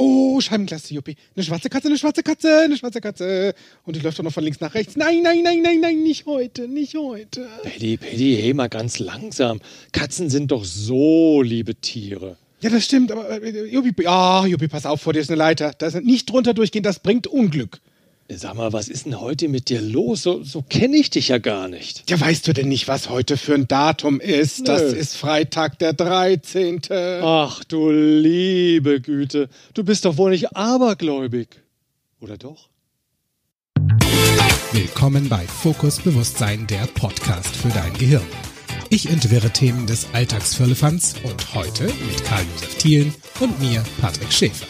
Oh, Scheibenklasse, Juppie. Eine schwarze Katze, eine schwarze Katze, eine schwarze Katze. Und die läuft doch noch von links nach rechts. Nein, nein, nein, nein, nein, nicht heute, nicht heute. Paddy, Paddy, hey, mal ganz langsam. Katzen sind doch so liebe Tiere. Ja, das stimmt, aber äh, Juppie, ja, Juppie, pass auf, vor dir ist eine Leiter. Da ist nicht drunter durchgehen, das bringt Unglück. Sag mal, was ist denn heute mit dir los? So, so kenne ich dich ja gar nicht. Ja, weißt du denn nicht, was heute für ein Datum ist? Nö. Das ist Freitag, der 13. Ach du liebe Güte, du bist doch wohl nicht abergläubig. Oder doch? Willkommen bei Fokus Bewusstsein, der Podcast für dein Gehirn. Ich entwirre Themen des Alltagsfirlefanz und heute mit Karl-Josef Thielen und mir, Patrick Schäfer.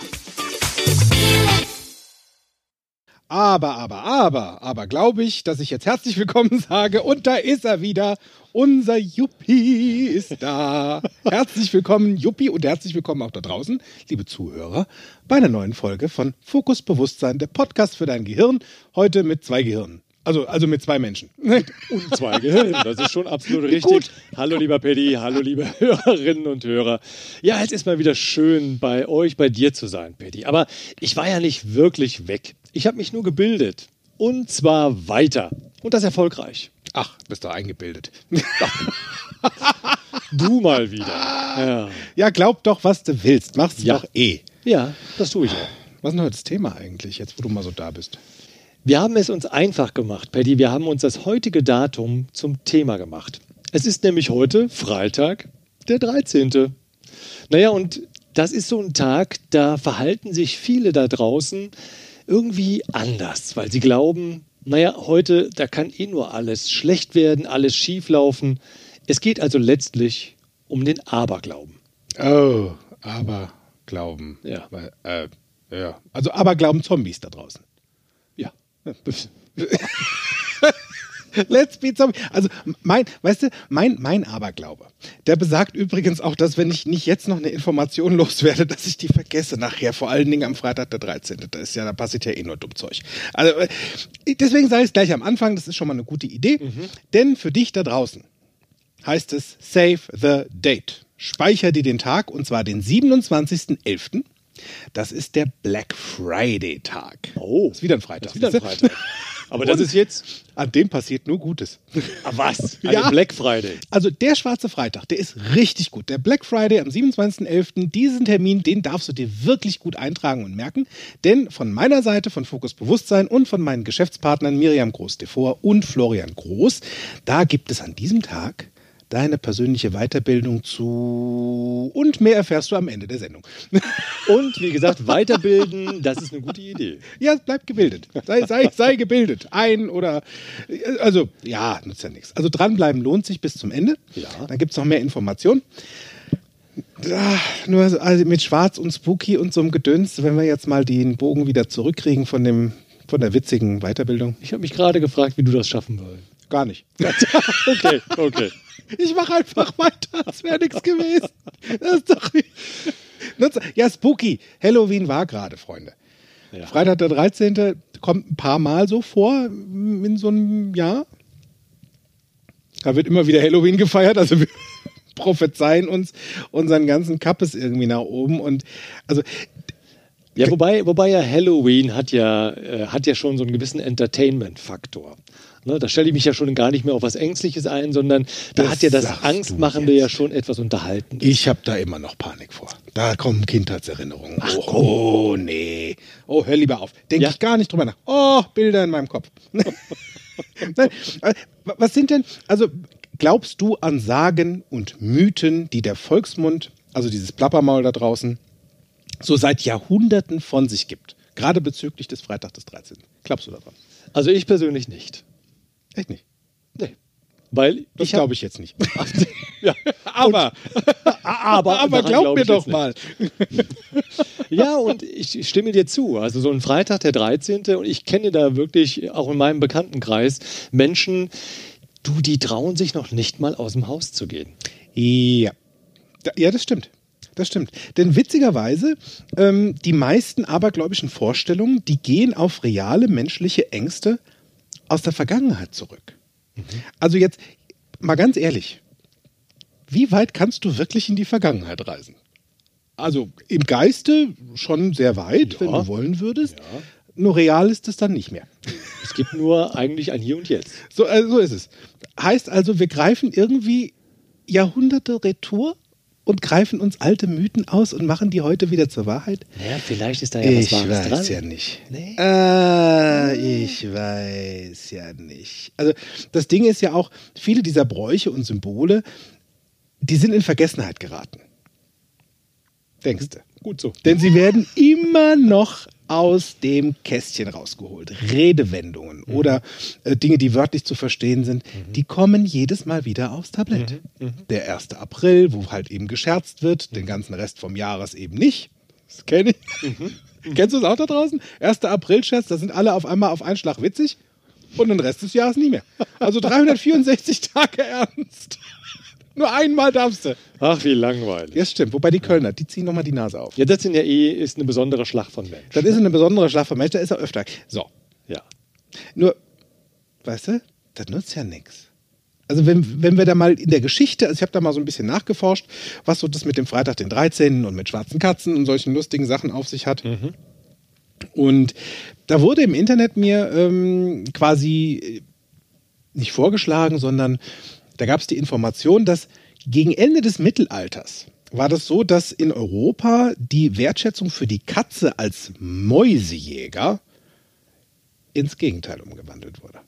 Aber, aber, aber, aber glaube ich, dass ich jetzt herzlich willkommen sage und da ist er wieder. Unser Juppie ist da. herzlich willkommen, Juppie, und herzlich willkommen auch da draußen, liebe Zuhörer, bei einer neuen Folge von Fokus Bewusstsein, der Podcast für dein Gehirn. Heute mit zwei Gehirnen. Also, also mit zwei Menschen. Und zwei Gehirn, das ist schon absolut richtig. Gut. Hallo lieber Paddy, hallo liebe Hörerinnen und Hörer. Ja, es ist mal wieder schön bei euch, bei dir zu sein, Paddy. Aber ich war ja nicht wirklich weg. Ich habe mich nur gebildet. Und zwar weiter. Und das erfolgreich. Ach, bist doch eingebildet. Du mal wieder. Ja, Ja, glaub doch, was du willst. Mach's Ja. doch eh. ja das tue ich auch. Was ist denn heute das Thema eigentlich, jetzt wo du mal so da bist? Wir haben es uns einfach gemacht, Paddy. Wir haben uns das heutige Datum zum Thema gemacht. Es ist nämlich heute Freitag, der 13. Naja, und das ist so ein Tag, da verhalten sich viele da draußen irgendwie anders, weil sie glauben, naja, heute, da kann eh nur alles schlecht werden, alles schief laufen. Es geht also letztlich um den Aberglauben. Oh, aber Glauben. Ja. Weil, äh, ja. Also Aberglauben Zombies da draußen. Ja. Let's be Zombie. Also mein, weißt du, mein, mein Aberglaube, der besagt übrigens auch, dass wenn ich nicht jetzt noch eine Information loswerde, dass ich die vergesse nachher, vor allen Dingen am Freitag der 13. Da ist ja, da passiert ja eh nur Dummzeug. Also äh, deswegen sage ich es gleich am Anfang, das ist schon mal eine gute Idee. Denn für dich da draußen heißt es Save the Date. Speicher dir den Tag und zwar den 27.11. Das ist der Black Friday Tag. Oh. ist wieder ein Freitag. Das ist wieder ein? Freitag. Aber das ist jetzt. An dem passiert nur Gutes. Ah, was? Ja. Ein Black Friday. Also der schwarze Freitag, der ist richtig gut. Der Black Friday am 27.11., diesen Termin, den darfst du dir wirklich gut eintragen und merken. Denn von meiner Seite, von Fokus Bewusstsein und von meinen Geschäftspartnern Miriam Groß-Devor und Florian Groß, da gibt es an diesem Tag deine persönliche Weiterbildung zu und mehr erfährst du am Ende der Sendung. Und wie gesagt, weiterbilden, das ist eine gute Idee. Ja, bleib gebildet. Sei, sei, sei gebildet. Ein oder. Also, ja, nutzt ja nichts. Also, dranbleiben lohnt sich bis zum Ende. Ja. Dann gibt es noch mehr Informationen. Ah, nur also mit Schwarz und Spooky und so einem Gedöns, wenn wir jetzt mal den Bogen wieder zurückkriegen von, dem, von der witzigen Weiterbildung. Ich habe mich gerade gefragt, wie du das schaffen willst. Gar nicht. Okay, okay. Ich mache einfach weiter, als wäre nichts gewesen. Das ist doch Ja, Spooky. Halloween war gerade, Freunde. Ja. Freitag der 13. kommt ein paar Mal so vor in so einem Jahr. Da wird immer wieder Halloween gefeiert, also wir prophezeien uns unseren ganzen Kappes irgendwie nach oben. Und also Ja, wobei, wobei ja Halloween hat ja, äh, hat ja schon so einen gewissen Entertainment-Faktor. Ne, da stelle ich mich ja schon gar nicht mehr auf was Ängstliches ein, sondern da Das hat ja das Angstmachende ja schon etwas unterhalten. ich habe da immer noch Panik vor. Da kommen Kindheitserinnerungen. oh, oh, nee. Oh, hör lieber auf. Denke Ja. ich gar nicht drüber nach. Oh, Bilder in meinem Kopf. Nein, äh, was sind denn, also glaubst du an Sagen und Mythen, die der Volksmund, also dieses Plappermaul da draußen, so seit Jahrhunderten von sich gibt? Gerade bezüglich des Freitag des 13. Glaubst du daran? Also ich persönlich nicht. Echt nicht. Nee. Weil Das glaube ich jetzt nicht. Ja, Aber, aber, aber daran glaub glaub mir doch mal. Ja, und ich stimme dir zu. Also so ein Freitag, der 13. Und ich kenne da wirklich auch in meinem Bekanntenkreis Menschen, du, die trauen sich noch nicht mal aus dem Haus zu gehen. Ja. Ja, das stimmt. Das stimmt. Denn witzigerweise, ähm, die meisten abergläubischen Vorstellungen, die gehen auf reale menschliche Ängste aus der Vergangenheit zurück. Also jetzt, mal ganz ehrlich, wie weit kannst du wirklich in die Vergangenheit reisen? Also im Geiste schon sehr weit, Ja. wenn du wollen würdest. Ja. Nur real ist es dann nicht mehr. Es gibt nur eigentlich ein Hier und Jetzt. So, äh, so ist es. Heißt also, wir greifen irgendwie Jahrhunderte retour und greifen uns alte Mythen aus und machen die heute wieder zur Wahrheit. Naja, vielleicht ist da ja was ich Wahres weiß dran. ja nicht. Nee? Äh, ich weiß ja nicht. Also das Ding ist ja auch, viele dieser Bräuche und Symbole, die sind in Vergessenheit geraten. Denkst du? Gut so. Denn sie werden immer noch aus dem Kästchen rausgeholt. Redewendungen oder äh, Dinge, die wörtlich zu verstehen sind, die kommen jedes Mal wieder aufs Tablett. Der 1. April, wo halt eben gescherzt wird, den ganzen Rest vom Jahres eben nicht. Das kenne ich. Kennst du es auch da draußen? 1. April-Scherz, da sind alle auf einmal auf einen Schlag witzig und den Rest des Jahres nie mehr. Also 364 Tage ernst. Nur einmal darfst du. Ach, wie langweilig. Ja, stimmt. Wobei die Kölner, die ziehen nochmal die Nase auf. Ja, das sind ja eh ist eine besondere Schlacht von Menschen. Das ist eine besondere Schlacht von Mensch, da ist er öfter. So, Ja. nur, weißt du, das nutzt ja nichts. Also wenn, wenn wir da mal in der Geschichte, also ich habe da mal so ein bisschen nachgeforscht, was so das mit dem Freitag den 13. und mit schwarzen Katzen und solchen lustigen Sachen auf sich hat. Und da wurde im Internet mir ähm, quasi äh, nicht vorgeschlagen, sondern da gab es die Information, dass gegen Ende des Mittelalters war das so, dass in Europa die Wertschätzung für die Katze als Mäusejäger ins Gegenteil umgewandelt wurde.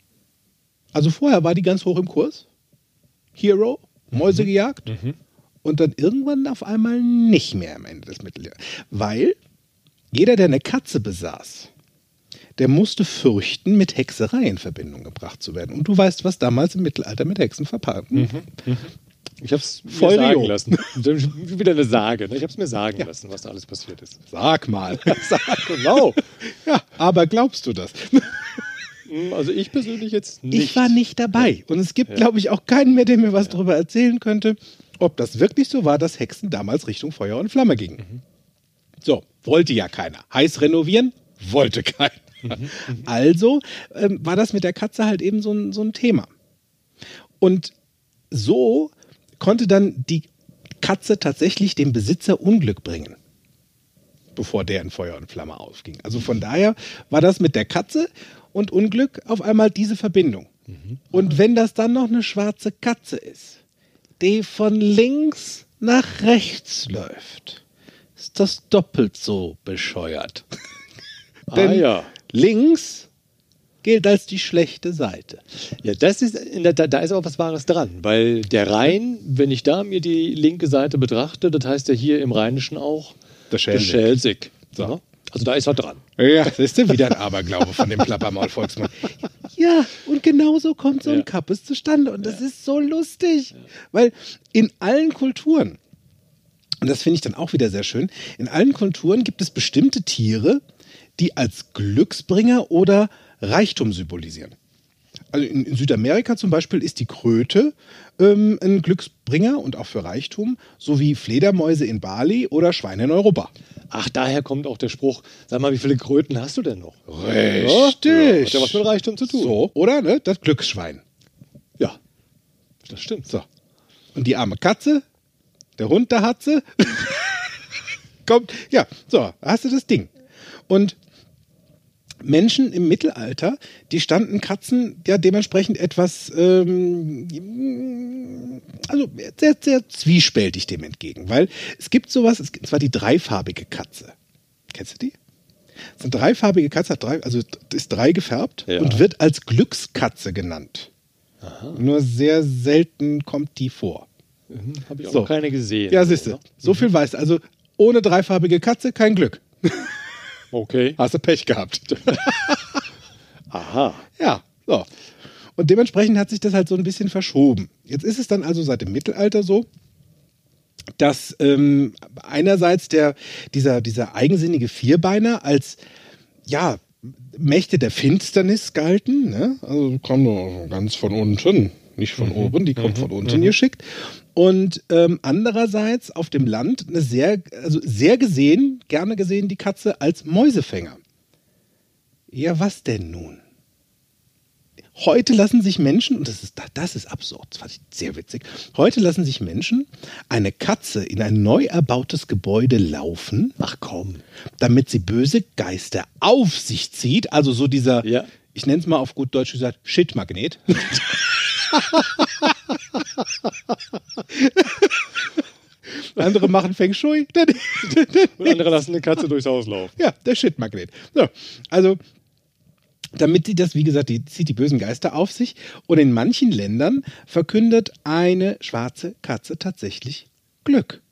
Also vorher war die ganz hoch im Kurs. Hero, Mäuse gejagt. Und dann irgendwann auf einmal nicht mehr am Ende des Mittelalters. Weil jeder, der eine Katze besaß, der musste fürchten, mit Hexerei in Verbindung gebracht zu werden. Und du weißt, was damals im Mittelalter mit Hexen verpackt. Ich habe es mir Voll sagen lassen. Wieder eine Sage. Ne? Ich habe es mir sagen lassen, was da alles passiert ist. Sag mal. Sag genau. ja, aber glaubst du das? Hm, Also ich persönlich jetzt nicht. Ich war nicht dabei. Und es gibt, glaube ich, auch keinen mehr, der mir was darüber erzählen könnte, ob das wirklich so war, dass Hexen damals Richtung Feuer und Flamme gingen. So, wollte ja keiner. Heiß renovieren? Wollte keiner. Also ähm, war das mit der Katze halt eben so ein, so ein Thema. Und so konnte dann die Katze tatsächlich dem Besitzer Unglück bringen, bevor der in Feuer und Flamme aufging. Also von daher war das mit der Katze und Unglück auf einmal diese Verbindung. Und wenn das dann noch eine schwarze Katze ist, die von links nach rechts läuft, ist das doppelt so bescheuert. Ah Denn ja. Links gilt als die schlechte Seite. Ja, das ist, in der, da ist auch was Wahres dran, weil der Rhein, wenn ich da mir die linke Seite betrachte, das heißt ja hier im Rheinischen auch Der Schelsig. Schelsig. So. Ja? Also da ist er dran. Ja, das ist ja wieder ein Aberglaube von dem Plappermaul-Volksmann. Ja, und genau so kommt so ein Ja. Kappes zustande. Und das ist so lustig. Weil in allen Kulturen, und das finde ich dann auch wieder sehr schön, in allen Kulturen gibt es bestimmte Tiere, die als Glücksbringer oder Reichtum symbolisieren. Also in, in Südamerika zum Beispiel ist die Kröte ähm, ein Glücksbringer und auch für Reichtum, sowie Fledermäuse in Bali oder Schweine in Europa. Ach, daher kommt auch der Spruch, sag mal, wie viele Kröten hast du denn noch? Richtig. Hat ja was mit Reichtum zu tun. So, oder? Ne? Das Glücksschwein. Ja, das stimmt. So. Und die arme Katze, der Hund der Hatze, kommt, ja, so, da hast du das Ding. Und Menschen im Mittelalter, die standen Katzen ja dementsprechend etwas, ähm, also sehr, sehr zwiespältig dem entgegen, weil es gibt sowas, es gibt zwar die dreifarbige Katze. Kennst du die? Ist eine dreifarbige Katze, hat drei, also ist drei gefärbt Ja. und wird als Glückskatze genannt. Nur sehr selten kommt die vor. Habe ich auch So. noch keine gesehen. Ja, siehst du. So viel weißt du. Also ohne dreifarbige Katze kein Glück. Okay. Hast du Pech gehabt. Aha. ja, so. Und dementsprechend hat sich das halt so ein bisschen verschoben. Jetzt ist es dann also seit dem Mittelalter so, dass ähm, einerseits der, dieser, dieser eigensinnige Vierbeiner als ja, Mächte der Finsternis galten. Ne? Also kommen ganz von unten, nicht von oben, die kommt von unten geschickt. Und ähm, andererseits auf dem Land eine sehr, also sehr gesehen, gerne gesehen die Katze als Mäusefänger. Ja, was denn nun? heute lassen sich Menschen, und das ist, das ist absurd, das fand ich sehr witzig, heute lassen sich Menschen eine Katze in ein neu erbautes Gebäude laufen, Ach komm. damit sie böse Geister auf sich zieht. Also so dieser, Ja. ich nenne es mal auf gut Deutsch gesagt, Shit-Magnet. Andere machen Feng Shui. Und andere lassen eine Katze durchs Haus laufen. Ja, der Shit-Magnet. So, also, damit sie das, wie gesagt, die zieht die bösen Geister auf sich. Und in manchen Ländern verkündet eine schwarze Katze tatsächlich Glück.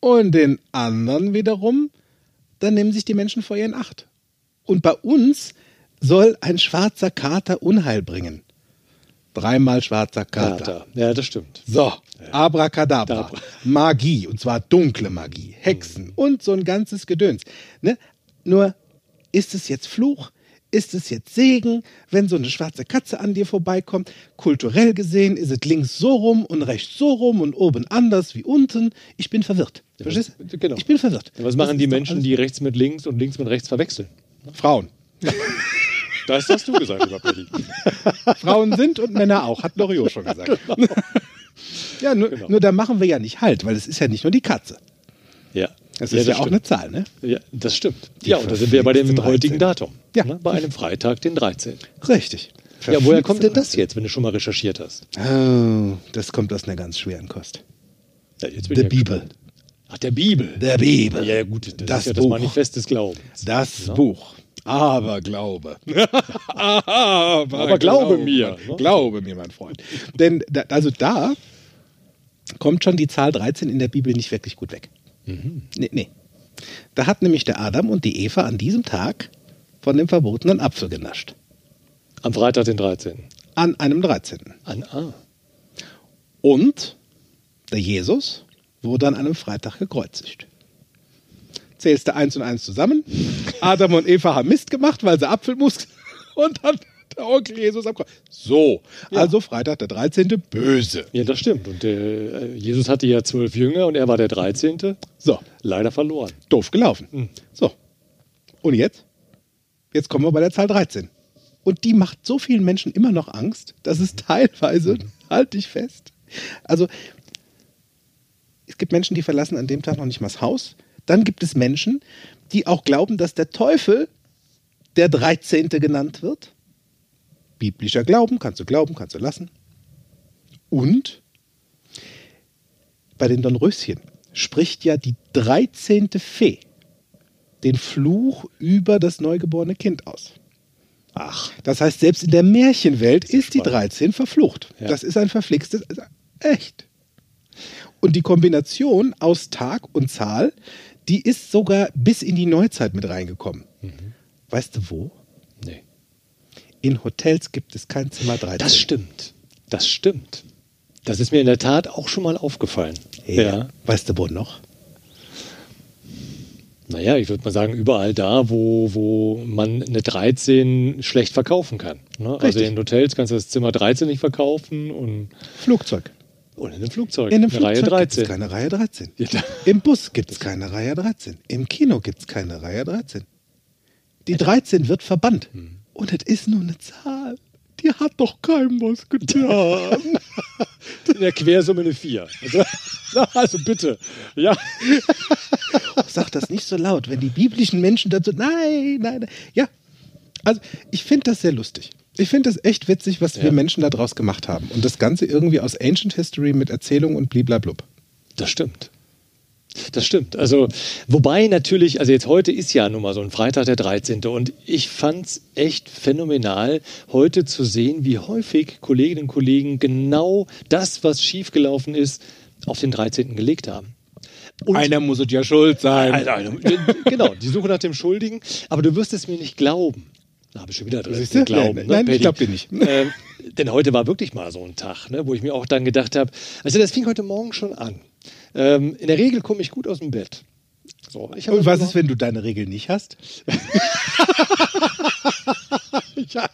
Und in anderen wiederum, da nehmen sich die Menschen vor ihren Acht. Und bei uns soll ein schwarzer Kater Unheil bringen. Dreimal schwarzer Kater. Kater. Ja, das stimmt. So, Abracadabra, Dabra. Magie, und zwar dunkle Magie, Hexen und so ein ganzes Gedöns. Ne? Nur, ist es jetzt Fluch? Ist es jetzt Segen, wenn so eine schwarze Katze an dir vorbeikommt? Kulturell gesehen ist es links so rum und rechts so rum und oben anders wie unten. Ich bin verwirrt. Verstehst du? genau. Ich bin verwirrt. Ja, was machen Das die Menschen, die rechts mit links und links mit rechts verwechseln? Frauen. Das hast du gesagt, lieber Paddy. Frauen sind und Männer auch, hat Loriot schon gesagt. ja, nur, Genau. nur da machen wir ja nicht halt, weil es ist ja nicht nur die Katze. Ja. Es ja, ist ja, das auch stimmt. eine Zahl, ne? Ja, das stimmt. Die ja, und da sind wir bei dem verflixte heutigen 13. Datum. Ja. Ne? Bei einem Freitag, den 13. Richtig. Ja, woher kommt denn das jetzt, wenn du schon mal recherchiert hast? Oh, das kommt aus einer ganz schweren Kost. Ja, ich ja Bibel. gespannt. Ach, der Bibel. Der Bibel. Ja, gut, das, Das ist ja das Buch. Manifest des Glaubens. Das Ja. Buch. Aber Glaube. aber, Aber glaube mir, ne? Glaube mir, mein Freund. Denn da, also da kommt schon die Zahl 13 in der Bibel nicht wirklich gut weg. Mhm. Nee, nee. Da hat nämlich der Adam und die Eva an diesem Tag von dem verbotenen Apfel genascht. Am Freitag, den 13. An einem 13. An A. Und der Jesus wurde an einem Freitag gekreuzigt. Zählst du eins und eins zusammen? Adam und Eva haben Mist gemacht, weil sie Apfelmus und dann der Onkel Jesus am Kreuz. So, also Freitag der 13. böse. Ja, das stimmt. Und äh, Jesus hatte ja zwölf Jünger und er war der 13. So, Leider verloren. doof gelaufen. Hm. So, und jetzt? Jetzt kommen wir bei der Zahl 13. Und die macht so vielen Menschen immer noch Angst, dass es teilweise, halt dich fest, also es gibt Menschen, die verlassen an dem Tag noch nicht mal das Haus. Dann gibt es Menschen, die auch glauben, dass der Teufel der 13. genannt wird. Biblischer Glauben, kannst du glauben, kannst du lassen. Und bei den Dornröschen spricht ja die 13. Fee den Fluch über das neugeborene Kind aus. Ach. Das heißt, selbst in der Märchenwelt Sehr ist die spannend. 13 verflucht. Ja. Das ist ein verflixtes, also echt. Und die Kombination aus Tag und Zahl, die ist sogar bis in die Neuzeit mit reingekommen. Mhm. Weißt du wo? Nee. In Hotels gibt es kein Zimmer 13. Das stimmt. Das stimmt. Das ist mir in der Tat auch schon mal aufgefallen. Ja. Weißt du wo noch? Naja, ich würde mal sagen, überall da, wo, wo man eine 13 schlecht verkaufen kann. Ne? Also in Hotels kannst du das Zimmer 13 nicht verkaufen und, Flugzeug. Und in einem Flugzeug. In einem eine Reihe Flugzeug gibt 13. es keine Reihe 13. Ja, da- Im Bus gibt es keine Reihe 13. Im Kino gibt es keine Reihe 13. Die 13 wird verbannt. Hm. Und es ist nur eine Zahl. Die hat doch keinem was getan. In der Quersumme eine 4. Also, also bitte. Ja. Sag das nicht so laut, wenn die biblischen Menschen dazu. Nein, nein, nein. Ja. Also, ich finde das sehr lustig. Ich finde das echt witzig, was wir Ja. Menschen da draus gemacht haben. Und das Ganze irgendwie aus Ancient History mit Erzählung und bliblablub. Das stimmt. Das stimmt. Also, wobei natürlich, also jetzt heute ist ja nun mal so ein Freitag der 13. Und ich fand es echt phänomenal, heute zu sehen, wie häufig Kolleginnen und Kollegen genau das, was schiefgelaufen ist, auf den 13. gelegt haben. Und Einer muss es ja schuld sein. Also, also, genau, die Suche nach dem Schuldigen. Aber du wirst es mir nicht glauben. Da habe ich schon wieder drin. Siehst du? Glauben, Nein, ne, nein, ich Paddy? glaub dir nicht. Ähm, denn heute war wirklich mal so ein Tag, ne, wo ich mir auch dann gedacht habe, also das fing heute Morgen schon an. Ähm, in der Regel komme ich gut aus dem Bett. So, Und was ist, wenn du deine Regeln nicht hast? ja.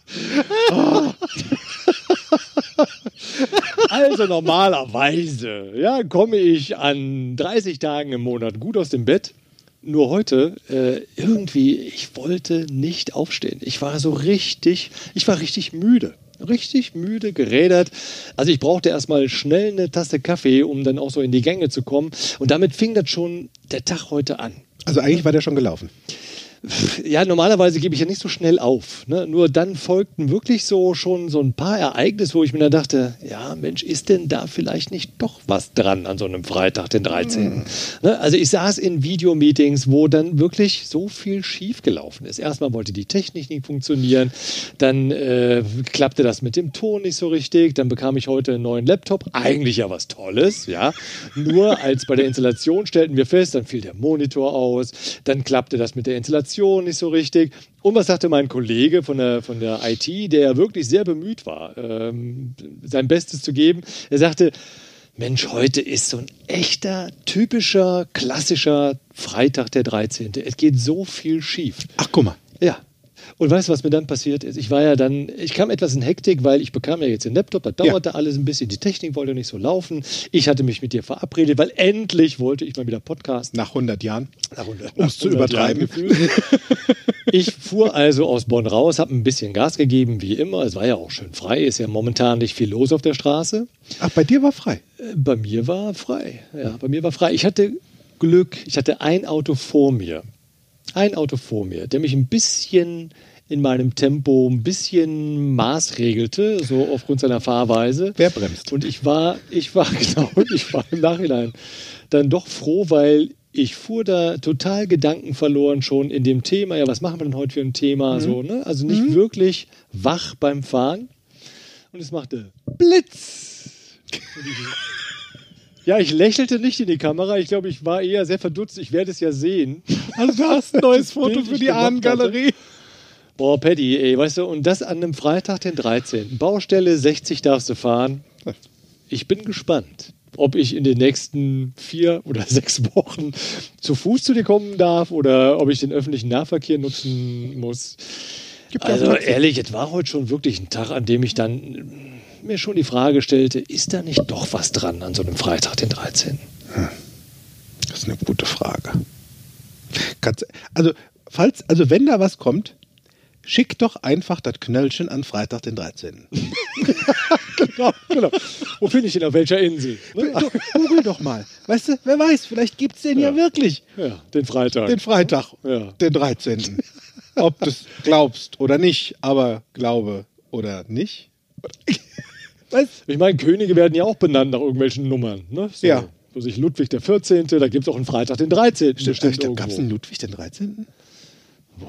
Also normalerweise ja, komme ich an 30 Tagen im Monat gut aus dem Bett. Nur heute äh, irgendwie, ich wollte nicht aufstehen. Ich war so richtig, ich war richtig müde. Richtig müde, gerädert. Also ich brauchte erstmal schnell eine Tasse Kaffee, um dann auch so in die Gänge zu kommen. Und damit fing das schon der Tag heute an. Also eigentlich war der schon gelaufen. Ja, normalerweise gebe ich ja nicht so schnell auf. Ne? Nur dann folgten wirklich so schon so ein paar Ereignisse, wo ich mir dann dachte, ja, Mensch, ist denn da vielleicht nicht doch was dran an so einem Freitag, den 13. Mhm. Ne? Also ich saß in Videomeetings, wo dann wirklich so viel schiefgelaufen ist. Erstmal wollte die Technik nicht funktionieren, dann äh, klappte das mit dem Ton nicht so richtig, dann bekam ich heute einen neuen Laptop, eigentlich ja was Tolles, ja. Nur als bei der Installation stellten wir fest, dann fiel der Monitor aus, dann klappte das mit der Installation Kommunikation nicht so richtig. Und was sagte mein Kollege von der, von der IT, der wirklich sehr bemüht war, ähm, sein Bestes zu geben? Er sagte, Mensch, heute ist so ein echter, typischer, klassischer Freitag der 13. Es geht so viel schief. Ach, guck mal. Ja, und weißt du, was mir dann passiert ist? Ich war ja dann, ich kam etwas in Hektik, weil ich bekam ja jetzt den Laptop, da dauerte ja. alles ein bisschen, die Technik wollte nicht so laufen. Ich hatte mich mit dir verabredet, weil endlich wollte ich mal wieder podcasten. Nach 100 Jahren? Nach 100, um es zu übertreiben. ich fuhr also aus Bonn raus, habe ein bisschen Gas gegeben, wie immer. Es war ja auch schön frei, ist ja momentan nicht viel los auf der Straße. Ach, bei dir war frei? Äh, bei mir war frei, ja, bei mir war frei. Ich hatte Glück, ich hatte ein Auto vor mir ein Auto vor mir, der mich ein bisschen in meinem Tempo ein bisschen maßregelte, so aufgrund seiner Fahrweise. Wer bremst? Und ich war, ich war, genau, ich war im Nachhinein dann doch froh, weil ich fuhr da total Gedanken verloren schon in dem Thema. Ja, was machen wir denn heute für ein Thema? Mhm. So, ne? Also nicht mhm. wirklich wach beim Fahren. Und es machte Blitz. Ja, ich lächelte nicht in die Kamera. Ich glaube, ich war eher sehr verdutzt. Ich werde es ja sehen. Also du hast ein neues Foto für die Ahnengalerie. Boah, Paddy, ey, weißt du, und das an einem Freitag, den 13. Baustelle 60 darfst du fahren. Ich bin gespannt, ob ich in den nächsten vier oder sechs Wochen zu Fuß zu dir kommen darf oder ob ich den öffentlichen Nahverkehr nutzen muss. Gibt also ehrlich, es war heute schon wirklich ein Tag, an dem ich dann mir schon die Frage stellte, ist da nicht doch was dran an so einem Freitag, den 13.? Hm. Das ist eine gute Frage. Also, falls, also wenn da was kommt, schick doch einfach das Knöllchen an Freitag, den 13. genau, genau. Wo finde ich den auf welcher Insel? Ne? Google doch mal. Weißt du, wer weiß, vielleicht gibt es den ja. ja. wirklich. Ja, den Freitag. Den Freitag, ja. den 13. Ob du es glaubst oder nicht, aber glaube oder nicht. Was? Ich meine, Könige werden ja auch benannt nach irgendwelchen Nummern. Ne? So. Ja. Wo sich Ludwig der 14., da gibt es auch einen Freitag den 13. Stimmt, gab es einen Ludwig den 13.?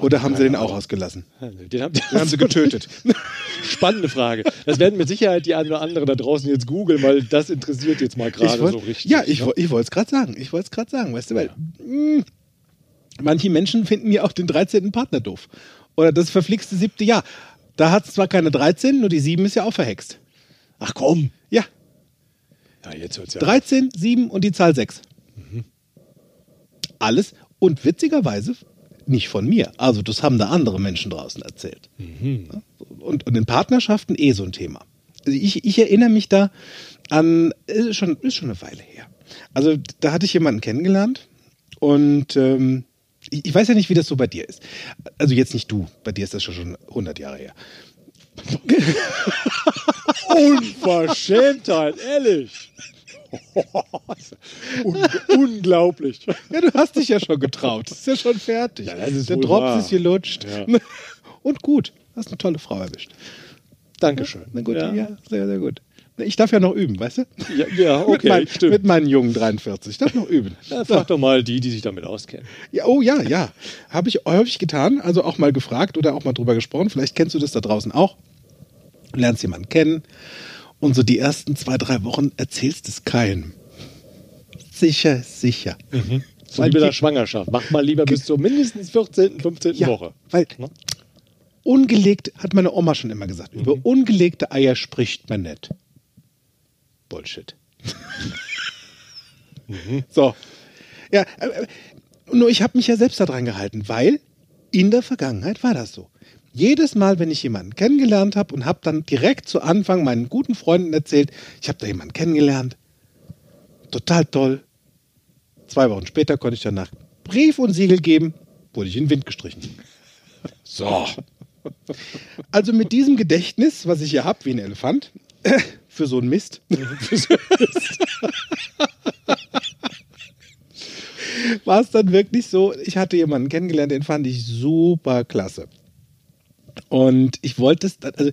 Oder haben sie den auch ausgelassen? Den haben, den haben sie getötet. Spannende Frage. Das werden mit Sicherheit die einen oder andere da draußen jetzt googeln, weil das interessiert jetzt mal gerade so richtig. Ja, ich, ne? ich wollte es gerade sagen. Ich wollte es gerade sagen, weißt du, weil mh, hm, manche Menschen finden ja auch den 13. Partner doof. Oder das verflixte siebte Jahr. Da hat es zwar keine 13, nur die 7 ist ja auch verhext. Ach komm. Ja. Ja, jetzt hört's ja. 13, 7 und die Zahl 6. Mhm. Alles. Und witzigerweise nicht von mir. Also das haben da andere Menschen draußen erzählt. Mhm. Und, und in Partnerschaften eh so ein Thema. Also ich, ich erinnere mich da an, ist schon, ist schon eine Weile her. Also da hatte ich jemanden kennengelernt und ähm, ich, ich, weiß ja nicht, wie das so bei dir ist. Also jetzt nicht du, bei dir ist das schon 100 Jahre her. Unverschämtheit, ehrlich. Un unglaublich. Ja, du hast dich ja schon getraut. Das ist ja schon fertig. Ja, Der Drops wahr. ist gelutscht. Ja. Und gut. Hast eine tolle Frau erwischt. Dankeschön. Na gut, ja. ja. sehr, sehr gut. Ich darf ja noch üben, weißt du? Ja, ja okay, mit, mein, stimmt. mit meinen jungen 43. Ich darf noch üben. Ja, frag doch mal die, die sich damit auskennen. Ja, oh ja, ja. Habe ich häufig getan. Also auch mal gefragt oder auch mal drüber gesprochen. Vielleicht kennst du das da draußen auch. Lernst jemanden kennen und so die ersten zwei, drei Wochen erzählst es keinem. Sicher, sicher. Mhm. So wie bei der Schwangerschaft. Mach mal lieber bis zur mindestens 14., 15. Ja, Woche. Weil ne? ungelegt, hat meine Oma schon immer gesagt, mhm. über ungelegte Eier spricht man nicht. Bullshit. mhm. So. Ja, äh, äh, nur ich habe mich ja selbst daran gehalten, weil in der Vergangenheit war das so jedes Mal, wenn ich jemanden kennengelernt habe und habe dann direkt zu Anfang meinen guten Freunden erzählt, ich habe da jemanden kennengelernt, total toll. Zwei Wochen später konnte ich danach Brief und Siegel geben, wurde ich in den Wind gestrichen. So. Also mit diesem Gedächtnis, was ich hier habe, wie ein Elefant, für so einen Mist. War es dann wirklich so, ich hatte jemanden kennengelernt, den fand ich super klasse. Und ich wollte es, dann- also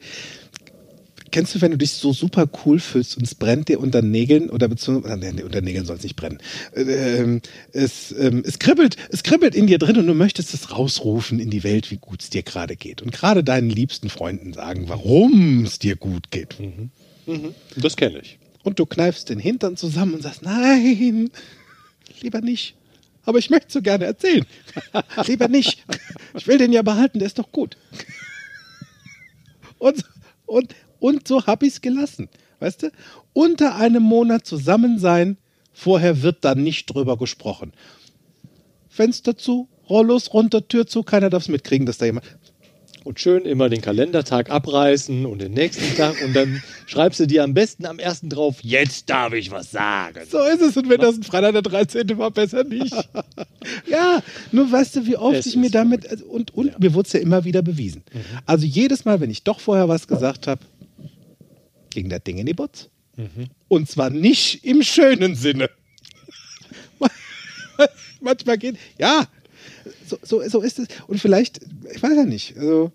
kennst du, wenn du dich so super cool fühlst und es brennt dir unter Nägeln oder beziehungsweise, nee, unter Nägeln soll es nicht brennen. Ähm, es, ähm, es kribbelt, es kribbelt in dir drin und du möchtest es rausrufen in die Welt, wie gut es dir gerade geht. Und gerade deinen liebsten Freunden sagen, warum es dir gut geht. Das kenne ich. Und du kneifst den Hintern zusammen und sagst, nein, lieber nicht. Aber ich möchte so gerne erzählen. lieber nicht. Ich will den ja behalten, der ist doch gut. Und, und, und so habe ich es gelassen. Weißt du? Unter einem Monat zusammen sein, vorher wird dann nicht drüber gesprochen. Fenster zu, Rollos runter, Tür zu, keiner darf es mitkriegen, dass da jemand. Und schön immer den Kalendertag abreißen und den nächsten Tag und dann schreibst du dir am besten am ersten drauf, jetzt darf ich was sagen. So ist es. Und wenn das ein Freitag der 13. war, besser nicht. ja, nur weißt du, wie oft Es ich mir damit. Also, und und mir wurde es ja immer wieder bewiesen. Also jedes Mal, wenn ich doch vorher was gesagt habe, ging das Ding in die Butz. Und zwar nicht im schönen Sinne. Manchmal geht. Ja, so, so, so ist es. Und vielleicht, ich weiß ja nicht. Also,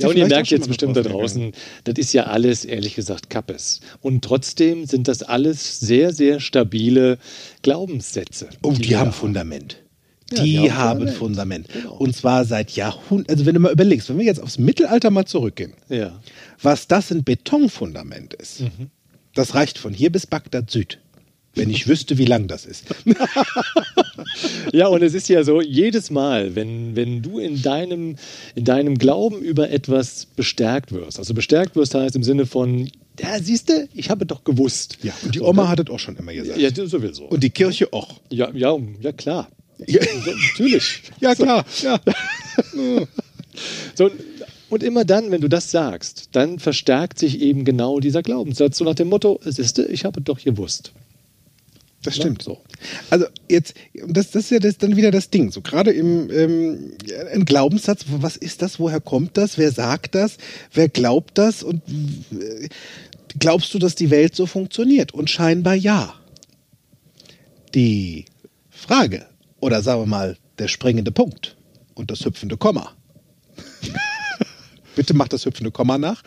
Ja, und ihr merkt jetzt bestimmt da draußen, das ist ja alles, ehrlich gesagt, Kappes. Und trotzdem sind das alles sehr, sehr stabile Glaubenssätze. Oh, die, wir haben da Fundament. Ja, Die, die haben Fundament. Fundament. Genau. Und zwar seit Jahrhunderten. Also wenn du mal überlegst, wenn wir jetzt aufs Mittelalter mal zurückgehen, Ja. was das ein Betonfundament ist, das reicht von hier bis Bagdad Süd. Wenn ich wüsste, wie lang das ist. Ja, und es ist ja so, jedes Mal, wenn, wenn du in deinem, in deinem Glauben über etwas bestärkt wirst, also bestärkt wirst heißt im Sinne von, ja, siehst du, ich habe doch gewusst. Ja, und die Oma dann- hat es auch schon immer gesagt. Ja, sowieso. Und die Kirche auch. ja, ja, ja, klar. Ja, So, natürlich. ja klar. Ja. So, und immer dann, wenn du das sagst, dann verstärkt sich eben genau dieser Glaubenssatz. So nach dem Motto, siehst du, ich habe doch gewusst. Das Ja, stimmt. so. Also jetzt, das, das ist ja das, dann wieder das Ding. So gerade im ähm, ein Glaubenssatz, was ist das, woher kommt das, wer sagt das, wer glaubt das und äh, glaubst du, dass die Welt so funktioniert? Und scheinbar ja. Die Frage, oder sagen wir mal, der springende Punkt und das hüpfende Komma. Bitte mach das hüpfende Komma nach.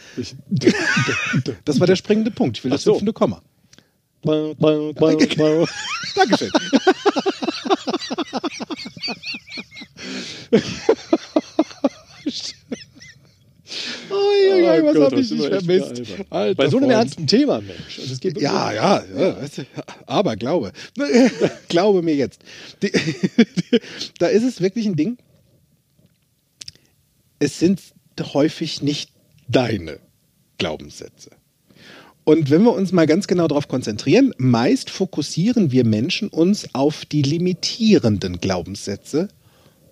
Das war der springende Punkt. Ich will das so. hüpfende Komma. Dankeschön. Ui, ui, ui, was Gott, hab ich nicht vermisst? Alter Bei so einem Freund. ernsten Thema, Mensch. Wirklich Ja, ja, ja, du, aber glaube. glaube mir jetzt. Die, da ist es wirklich ein Ding. Es sind häufig nicht deine Glaubenssätze. Und wenn wir uns mal ganz genau darauf konzentrieren, meist fokussieren wir Menschen uns auf die limitierenden Glaubenssätze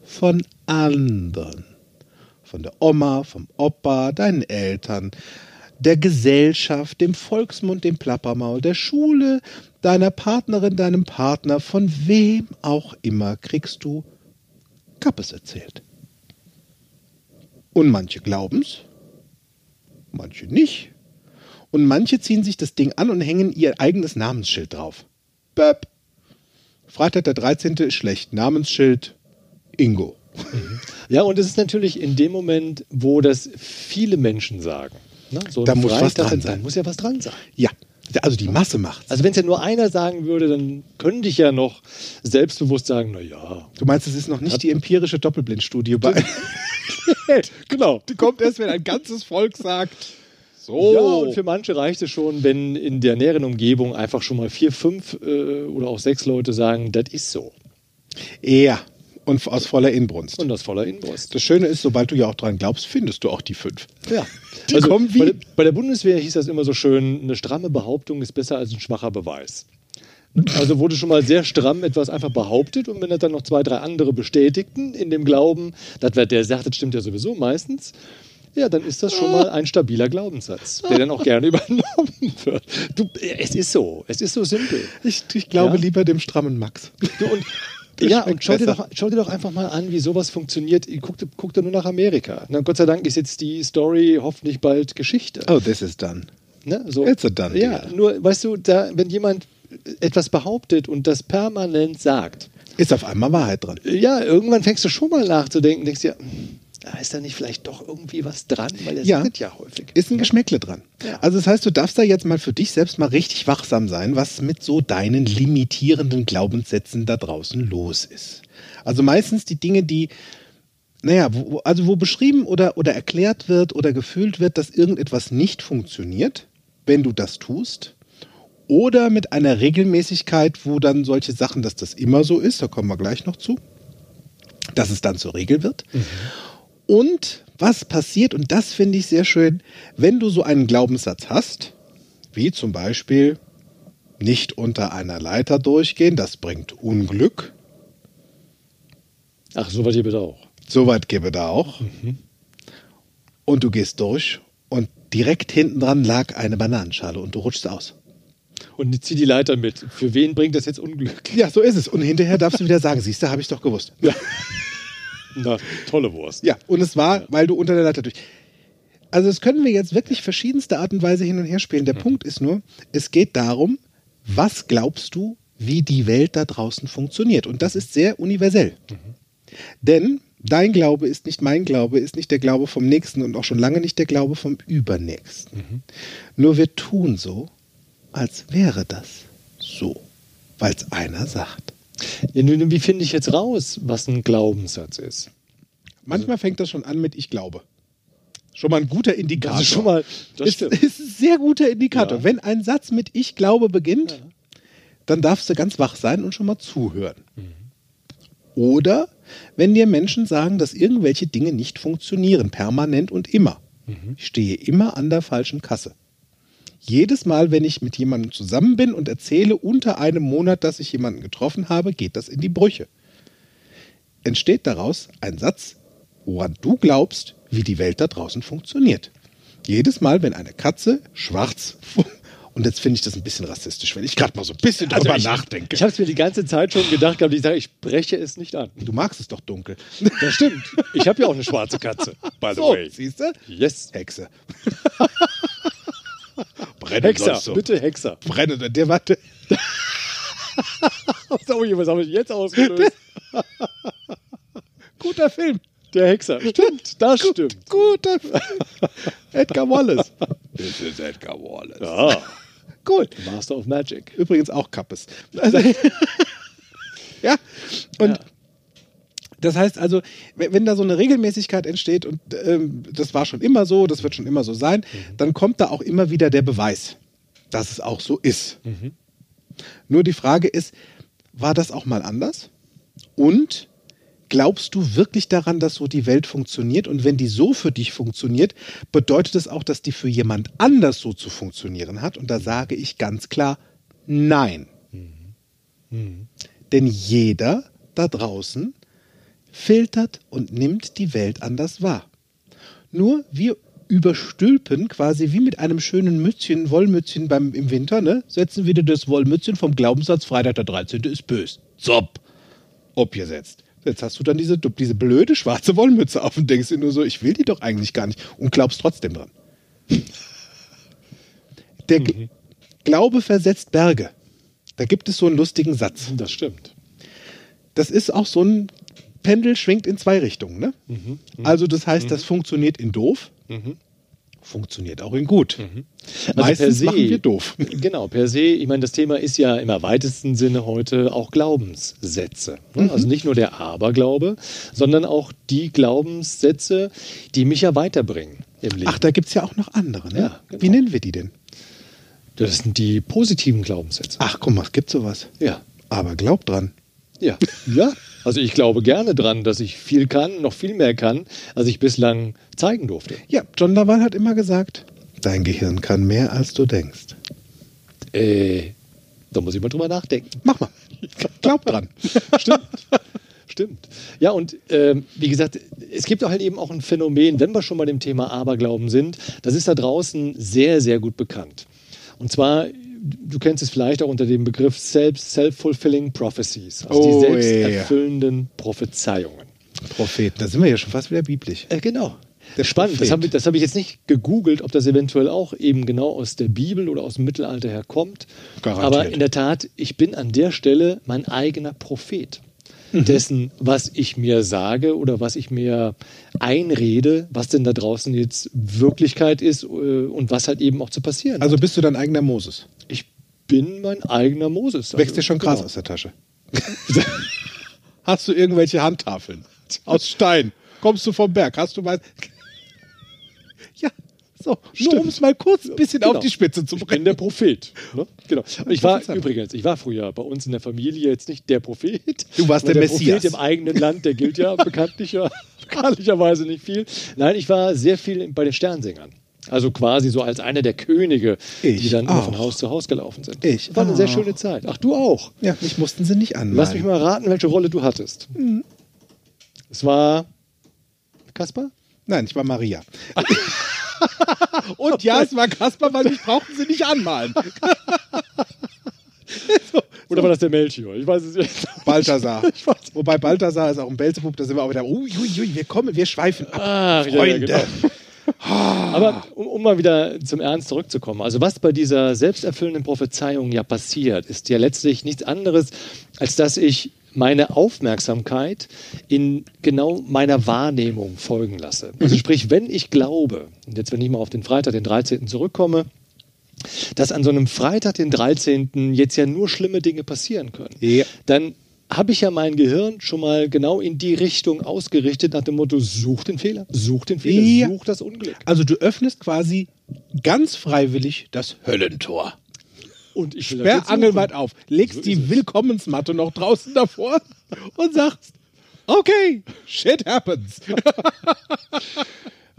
von anderen. Von der Oma, vom Opa, deinen Eltern, der Gesellschaft, dem Volksmund, dem Plappermaul, der Schule, deiner Partnerin, deinem Partner, von wem auch immer kriegst du Kappes erzählt. Und manche glauben's, manche nicht. Und manche ziehen sich das Ding an und hängen ihr eigenes Namensschild drauf. Böp. Freitag der 13. ist schlecht. Namensschild Ingo. Ja, und es ist natürlich in dem Moment, wo das viele Menschen sagen. Ne? So Da muss was Freitag, dran Da sein. muss ja was dran sein. Ja, also die Masse macht's. Also wenn es ja nur einer sagen würde, dann könnte ich ja noch selbstbewusst sagen, na ja. Du meinst, es ist noch nicht die empirische Doppelblindstudie bei. genau. Die kommt erst, wenn ein ganzes Volk sagt. So. Ja, und für manche reicht es schon, wenn in der näheren Umgebung einfach schon mal vier, fünf äh, oder auch sechs Leute sagen, das ist so. ja. Und aus voller Inbrunst. Und das voller Inbrust. Das Schöne ist, sobald du ja auch dran glaubst, findest du auch die fünf. Ja. Die also kommen wie- bei, der, bei der Bundeswehr hieß das immer so schön, eine stramme Behauptung ist besser als ein schwacher Beweis. Also wurde schon mal sehr stramm etwas einfach behauptet und wenn das dann noch zwei, drei andere bestätigten in dem Glauben, dass wer der sagt, das stimmt ja sowieso meistens, ja, dann ist das schon mal ein stabiler Glaubenssatz, der dann auch gerne übernommen wird. Du, es ist so, es ist so simpel. Ich, ich glaube Ja. lieber dem strammen Max. Du, und ja, und schau dir, doch, schau dir doch einfach mal an, wie sowas funktioniert. Guck, guck dir nur nach Amerika. Na, Gott sei Dank ist jetzt die Story hoffentlich bald Geschichte. Oh, this is done. Ne? So, It's a done ja, deal. nur, weißt du, da, wenn jemand etwas behauptet und das permanent sagt, Ist auf einmal Wahrheit dran. ja, irgendwann fängst du schon mal nachzudenken, denkst dir, hm, da ist da nicht vielleicht doch irgendwie was dran, weil er Ja. ja häufig. Ist ein Geschmäckle dran. Ja. Also das heißt, du darfst da jetzt mal für dich selbst mal richtig wachsam sein, was mit so deinen limitierenden Glaubenssätzen da draußen los ist. Also meistens die Dinge, die, naja, wo, also wo beschrieben oder, oder erklärt wird oder gefühlt wird, dass irgendetwas nicht funktioniert, wenn du das tust. Oder mit einer Regelmäßigkeit, wo dann solche Sachen, dass das immer so ist, da kommen wir gleich noch zu, dass es dann zur Regel wird. Und was passiert, und das finde ich sehr schön, wenn du so einen Glaubenssatz hast, wie zum Beispiel nicht unter einer Leiter durchgehen, das bringt Unglück. Ach, so weit hier bitte auch. Soweit gebe da auch. Und du gehst durch und direkt hinten dran lag eine Bananenschale und du rutschst aus. Und zieh die Leiter mit. Für wen bringt das jetzt Unglück? Ja, so ist es. Und hinterher darfst du wieder sagen, siehst du, habe ich doch gewusst. Ja. Na, tolle Wurst. Ja, und es war, weil du unter der Leiter durch. Also das können wir jetzt wirklich verschiedenste Art und Weise hin und her spielen. Der Punkt ist nur, es geht darum, was glaubst du, wie die Welt da draußen funktioniert. Und das ist sehr universell. Denn dein Glaube ist nicht mein Glaube, ist nicht der Glaube vom Nächsten und auch schon lange nicht der Glaube vom Übernächsten. Nur wir tun so, als wäre das so, weil es einer sagt. Ja, nun, wie finde ich jetzt raus, was ein Glaubenssatz ist? Manchmal fängt das schon an mit Ich glaube. Schon mal ein guter Indikator. Das ist schon mal, das ist, stimmt. ist ein sehr guter Indikator. Ja. Wenn ein Satz mit Ich glaube beginnt, dann darfst du ganz wach sein und schon mal zuhören. Oder wenn dir Menschen sagen, dass irgendwelche Dinge nicht funktionieren, permanent und immer. Ich stehe immer an der falschen Kasse. Jedes Mal, wenn ich mit jemandem zusammen bin und erzähle unter einem Monat, dass ich jemanden getroffen habe, geht das in die Brüche. Entsteht daraus ein Satz, woran du glaubst, wie die Welt da draußen funktioniert. Jedes Mal, wenn eine Katze schwarz und jetzt finde ich das ein bisschen rassistisch, wenn ich gerade mal so ein bisschen drüber ich, nachdenke. Ich habe es mir die ganze Zeit schon gedacht, gehabt, ich sage, ich breche es nicht an. du magst es doch dunkel. Das stimmt. Ich habe ja auch eine schwarze Katze, by the So, way. siehst du? Yes. Hexe. Brennen Hexer, so. bitte Hexer. Brennen, der warte. Oh, was habe ich jetzt ausgelöst? Guter Film. Der Hexer. Stimmt, das stimmt. Guter Film. Edgar Wallace. This is Edgar Wallace. Ja, Gut. Master of Magic. Übrigens auch Kappes. Also, ja, und Ja. Das heißt also, wenn da so eine Regelmäßigkeit entsteht und ähm, das war schon immer so, das wird schon immer so sein, dann kommt da auch immer wieder der Beweis, dass es auch so ist. Nur die Frage ist, war das auch mal anders? Und glaubst du wirklich daran, dass so die Welt funktioniert? Und wenn die so für dich funktioniert, bedeutet es auch, dass die für jemand anders so zu funktionieren hat? Und da sage ich ganz klar, nein. Denn jeder da draußen filtert und nimmt die Welt anders wahr. Nur wir überstülpen quasi wie mit einem schönen Mützchen, Wollmützchen beim, im Winter, ne? setzen wieder das Wollmützchen vom Glaubenssatz Freitag der 13. ist bös. Zopp. Abgesetzt. Jetzt hast du dann diese, diese blöde schwarze Wollmütze auf und denkst dir nur so, ich will die doch eigentlich gar nicht und glaubst trotzdem dran. Der G- Glaube versetzt Berge. Da gibt es so einen lustigen Satz. Das stimmt. Das ist auch so ein Pendel schwingt in zwei Richtungen. Ne? Also das heißt, das funktioniert in doof, funktioniert auch in gut. Also Meistens per se- machen wir doof. Genau, per se, ich meine, das Thema ist ja im weitesten Sinne heute auch Glaubenssätze. Ne? Also nicht nur der Aberglaube, sondern auch die Glaubenssätze, die mich ja weiterbringen im Leben. Ach, da gibt es ja auch noch andere. Ne? Ja, genau. Wie nennen wir die denn? das sind die positiven Glaubenssätze. Ach, guck mal, es gibt sowas. Ja. Aber glaub dran. Ja. ja. Also ich glaube gerne dran, dass ich viel kann, noch viel mehr kann, als ich bislang zeigen durfte. Ja, John Laval hat immer gesagt, dein Gehirn kann mehr, als du denkst. Äh, da muss ich mal drüber nachdenken. Mach mal. Glaub dran. Stimmt. Stimmt. Ja, und ähm, wie gesagt, es gibt halt eben auch ein Phänomen, wenn wir schon bei dem Thema Aberglauben sind, das ist da draußen sehr, sehr gut bekannt. Und zwar du kennst es vielleicht auch unter dem Begriff Self- Self-Fulfilling Prophecies, also Oh, die selbsterfüllenden Prophezeiungen. Propheten, da sind wir ja schon fast wieder biblisch. Äh, genau. Der Spannend, das Prophet. habe ich, das hab ich jetzt nicht gegoogelt, ob das eventuell auch eben genau aus der Bibel oder aus dem Mittelalter herkommt. Garantiert. Aber in der Tat, ich bin an der Stelle mein eigener Prophet. Mhm. Dessen, was ich mir sage oder was ich mir einrede, was denn da draußen jetzt Wirklichkeit ist äh, und was halt eben auch zu passieren Also hat. bist du dein eigener Moses. Ich bin mein eigener Moses. Wächst dir Also, schon Gras genau. aus der Tasche? Hast du irgendwelche Handtafeln? Aus Stein. Kommst du vom Berg? Hast du mal. So. Nur um es mal kurz ein bisschen Genau. auf die Spitze zu Ich bin bringen. der Prophet. Ne? Genau. Ich war übrigens, ich war früher bei uns in der Familie jetzt nicht der Prophet. Du warst der der Messias. Prophet im eigenen Land, der gilt ja bekanntlicher, bekanntlicherweise nicht viel. Nein, ich war sehr viel bei den Sternsängern. Also quasi so als einer der Könige, die Ich dann immer auch. von Haus zu Haus gelaufen sind. Ich War eine sehr auch. schöne Zeit. Ach, du auch. Ja, mich mussten sie nicht anmalen. Lass mich mal raten, welche Rolle du hattest. Mhm. Es war Kaspar? Nein, ich war Maria. Und ja, es war Kasper, weil mich brauchten sie nicht anmalen. Oder war das der Melchior? Ich weiß es nicht. Balthasar. Weiß. Wobei Balthasar ist auch ein Belzebub, da sind wir auch wieder. Ui, ui, ui, wir kommen, wir schweifen ab. Ach, ja, ja, Freunde. genau. Aber um, um mal wieder zum Ernst zurückzukommen, also was bei dieser selbsterfüllenden Prophezeiung ja passiert, ist ja letztlich nichts anderes, als dass ich meine Aufmerksamkeit in genau meiner Wahrnehmung folgen lasse. Also sprich, wenn ich glaube, und jetzt wenn ich mal auf den Freitag, den 13. zurückkomme, dass an so einem Freitag, den 13. jetzt ja nur schlimme Dinge passieren können, Ja. dann habe ich ja mein Gehirn schon mal genau in die Richtung ausgerichtet, nach dem Motto, such den Fehler, such den Fehler, Ja. such das Unglück. Also du öffnest quasi ganz freiwillig das Höllentor. Und ich Sperr angelweit auf, legst So die. Willkommensmatte noch draußen davor und sagst, okay, shit happens.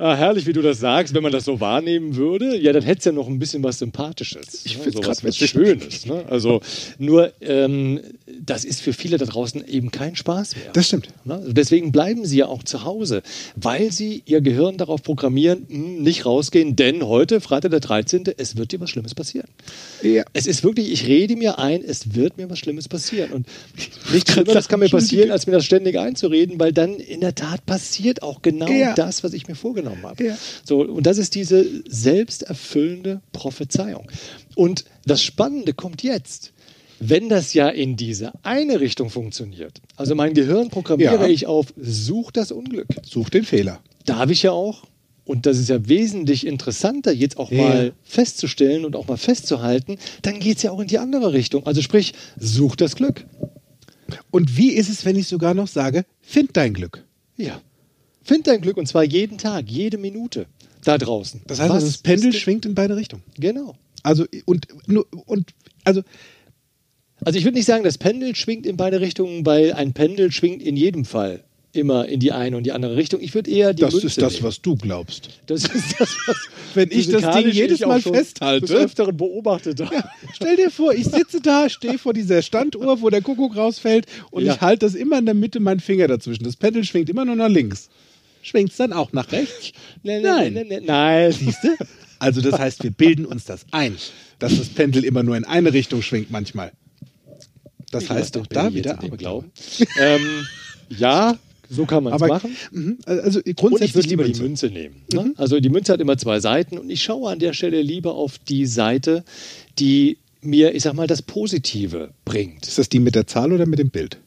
Ah, herrlich, wie du das sagst, wenn man das so wahrnehmen würde, ja, dann hätte es ja noch ein bisschen was Sympathisches. Ich ne? find's so grad was. Schönes. Ne? Also nur, ähm, das ist für viele da draußen eben kein Spaß mehr. Das stimmt. Ne? Also Deswegen bleiben sie ja auch zu Hause, weil sie ihr Gehirn darauf programmieren, "Hm, nicht rausgehen, denn heute, Freitag der 13., es wird dir was Schlimmes passieren. Ja. Es ist wirklich, ich rede mir ein, es wird mir was Schlimmes passieren. Und nichts Schlimmeres kann mir passieren, als mir das ständig einzureden, weil dann in der Tat passiert auch genau Ja. das, was ich mir vorgenommen habe. Ja. So, und das ist diese selbsterfüllende Prophezeiung. Und das Spannende kommt jetzt. Wenn das ja in diese eine Richtung funktioniert, also mein Gehirn programmiere Ja. ich auf, such das Unglück. Such den Fehler. Darf ich ja auch. Und das ist ja wesentlich interessanter, jetzt auch Ja. mal festzustellen und auch mal festzuhalten, dann geht es ja auch in die andere Richtung. Also sprich, such das Glück. Und wie ist es, wenn ich sogar noch sage, find dein Glück? Ja. Find dein Glück und zwar jeden Tag, jede Minute da draußen. Das heißt, Was das Pendel schwingt in beide Richtungen. Genau. Also, und, und, also, Also ich würde nicht sagen, das Pendel schwingt in beide Richtungen, weil ein Pendel schwingt in jedem Fall immer in die eine und die andere Richtung. Ich würde eher die das Münze ist das, nehmen. was du glaubst. Das ist das, was Wenn ich das Ding jedes Mal festhalte- des Öfteren beobachtet habe. Stell dir vor, ich sitze da, stehe vor dieser Standuhr, wo der Kuckuck rausfällt und Ja. ich halte das immer in der Mitte meinen Finger dazwischen. Das Pendel schwingt immer nur nach links. Schwingt es dann auch nach rechts? Nein, Nein. nein, nein, nein. Siehst du? Also das heißt, wir bilden uns das ein, dass das Pendel immer nur in eine Richtung schwingt manchmal. Das heißt doch da wieder aber Aberglaube. glauben. ähm, ja, so kann man es machen. mhm, also Und ich grundsätzlich würde lieber die Münze. Münze nehmen. Ne? Also die Münze hat immer zwei Seiten und ich schaue an der Stelle lieber auf die Seite, die mir, ich sag mal, das Positive bringt. Ist das die mit der Zahl oder mit dem Bild?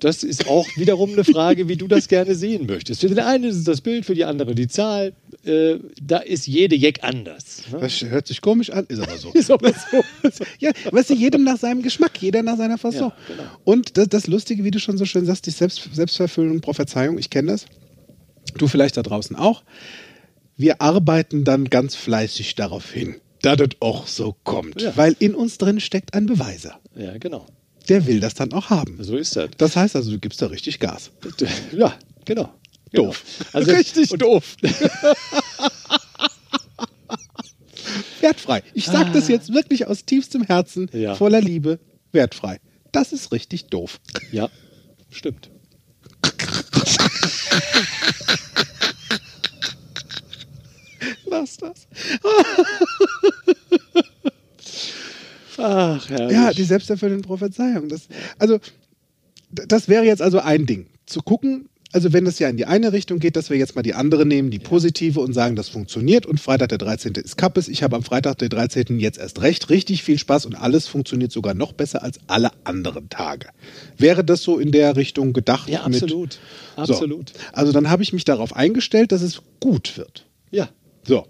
Das ist auch wiederum eine Frage, wie du das gerne sehen möchtest. Für den einen ist es das Bild, für die andere die Zahl. Äh, da ist jede Jeck anders. Ne? Das hört sich komisch an, ist aber so. Ist aber so. Ja, weißt du, jedem nach seinem Geschmack, jeder nach seiner Fasson. Ja, genau. Und das, das Lustige, wie du schon so schön sagst, die Selbst, Selbstverfüllung, Prophezeiung, ich kenne das. Du vielleicht da draußen auch. Wir arbeiten dann ganz fleißig darauf hin, dass das auch so kommt. Ja. Weil in uns drin steckt ein Beweiser. Ja, genau. Der will das dann auch haben. So ist das. Das heißt also, du gibst da richtig Gas. Ja, genau. Doof. Genau. Also, richtig doof. wertfrei. Ich sage das jetzt wirklich aus tiefstem Herzen, Ja. voller Liebe, wertfrei. Das ist richtig doof. Ja, stimmt. Lass das. Ach, herrlich. Ja, die selbsterfüllende Prophezeiung. Das, also, das wäre jetzt also ein Ding. Zu gucken, also wenn es ja in die eine Richtung geht, dass wir jetzt mal die andere nehmen, die positive und sagen, das funktioniert und Freitag der 13. ist Kappes. Ich habe am Freitag der 13. jetzt erst recht richtig viel Spaß und alles funktioniert sogar noch besser als alle anderen Tage. Wäre das so in der Richtung gedacht? Ja, mit- absolut. So. Absolut. Also dann habe ich mich darauf eingestellt, dass es gut wird. Ja. So.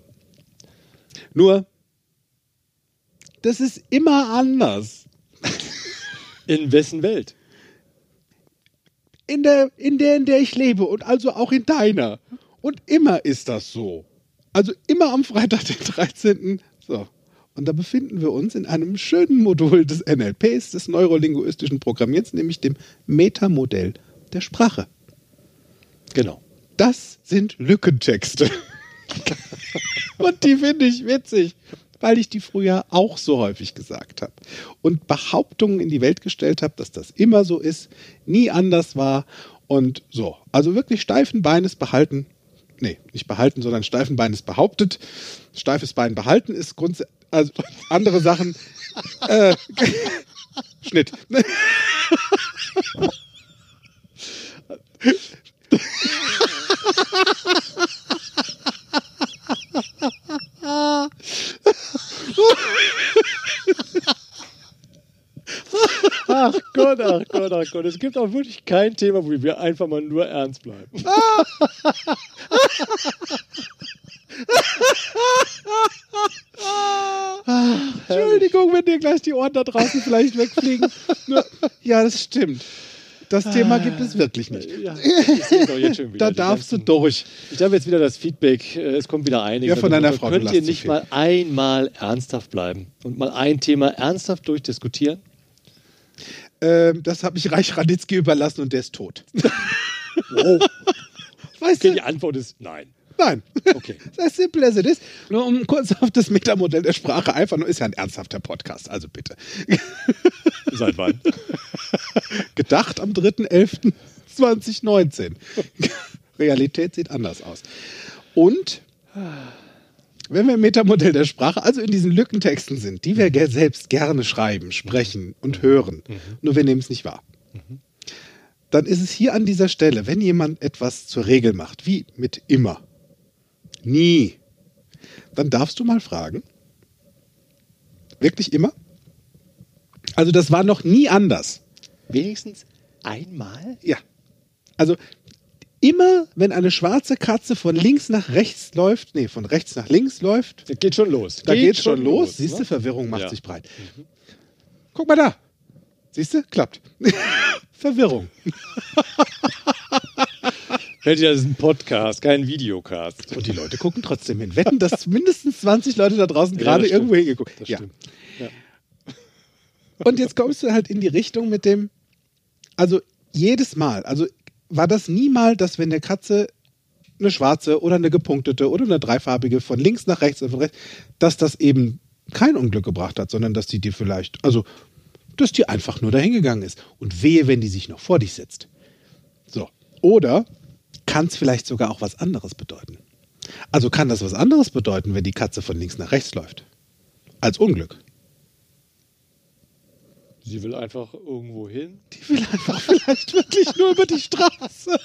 Nur, das ist immer anders. In wessen Welt? In der, in der, in der ich lebe und also auch in deiner. Und immer ist das so. Also immer am Freitag, den 13. So. Und da befinden wir uns in einem schönen Modul des NLPs, des neurolinguistischen Programmierens, nämlich dem Metamodell der Sprache. Genau. Das sind Lückentexte. Und die finde ich witzig, weil ich die früher auch so häufig gesagt habe. Und Behauptungen in die Welt gestellt habe, dass das immer so ist, nie anders war. Und so. Also wirklich steifen Beines behalten. Nee, nicht behalten, sondern steifen Beines behauptet. Steifes Bein behalten ist grundsätzlich. Also andere Sachen. Äh, Schnitt. Ach Gott, ach Gott, ach Gott. Es gibt auch wirklich kein Thema, wo wir einfach mal nur ernst bleiben. Entschuldigung, wenn dir gleich die Ohren da draußen vielleicht wegfliegen. Nur, ja, das stimmt. Das Thema gibt es wirklich nicht. Ja. Da darfst du ganzen- durch. Ich habe jetzt wieder das Feedback, äh, es kommt wieder einiges. Ja, von deiner Frau, du Könnt ihr nicht mal einmal ernsthaft bleiben und mal ein Thema ernsthaft durchdiskutieren? Ähm, das habe ich Reich Ranitzky überlassen und der ist tot. Oh. Weißt Okay, du? die Antwort ist nein. Nein. Okay. As simple as it is. Nur um kurz auf das Metamodell der Sprache einfach nur ist ja ein ernsthafter Podcast, also bitte. Seit wann? Gedacht am 3.11.2019. Realität sieht anders aus. Und wenn wir im Metamodell der Sprache, also in diesen Lückentexten sind, die wir ge- selbst gerne schreiben, sprechen und hören, nur wir nehmen es nicht wahr, dann ist es hier an dieser Stelle, wenn jemand etwas zur Regel macht, wie mit immer, nie, dann darfst du mal fragen, wirklich immer? Also das war noch nie anders. Wenigstens einmal? Ja. Also immer, wenn eine schwarze Katze von links nach rechts läuft, nee, von rechts nach links läuft, Das geht schon los. da geht's schon los. Siehst du, ne? Verwirrung macht Ja. sich breit. Guck mal da. Siehst du? Klappt. Verwirrung. Dir, das ist ein Podcast, kein Videocast. Und die Leute gucken trotzdem hin. Wetten, dass mindestens 20 Leute da draußen Ja, gerade irgendwo hingeguckt Das ja. Und jetzt kommst du halt in die Richtung mit dem, also jedes Mal, also war das nie mal, dass wenn der Katze eine schwarze oder eine gepunktete oder eine dreifarbige von links nach rechts rechts, dass das eben kein Unglück gebracht hat, sondern dass die dir vielleicht, also dass die einfach nur dahin gegangen ist. Und wehe, wenn die sich noch vor dich setzt. So. Oder kann es vielleicht sogar auch was anderes bedeuten. Also kann das was anderes bedeuten, wenn die Katze von links nach rechts läuft. Als Unglück. Sie will einfach irgendwo hin. Die will einfach vielleicht wirklich nur über die Straße.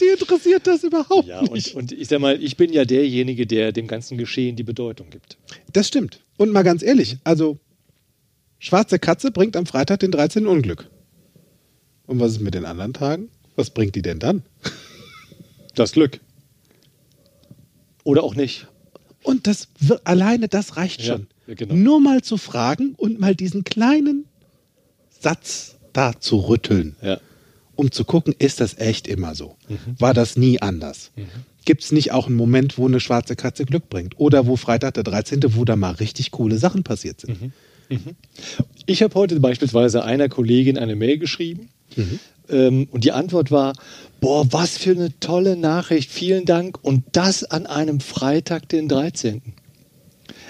Die interessiert das überhaupt Ja, und, nicht. und ich sag mal, ich bin ja derjenige, der dem ganzen Geschehen die Bedeutung gibt. Das stimmt. Und mal ganz ehrlich, also schwarze Katze bringt am Freitag den 13. Unglück. Und was ist mit den anderen Tagen? Was bringt die denn dann? Das Glück. Oder auch nicht. Und das alleine das reicht schon. ja, genau. Nur mal zu fragen und mal diesen kleinen Satz da zu rütteln, Ja. um zu gucken, ist das echt immer so? Mhm. War das nie anders? Gibt es nicht auch einen Moment, wo eine schwarze Katze Glück bringt? Oder wo Freitag der 13., wo da mal richtig coole Sachen passiert sind? Mhm. Ich habe heute beispielsweise einer Kollegin eine Mail geschrieben ähm, und die Antwort war, boah, was für eine tolle Nachricht, vielen Dank und das an einem Freitag, den 13.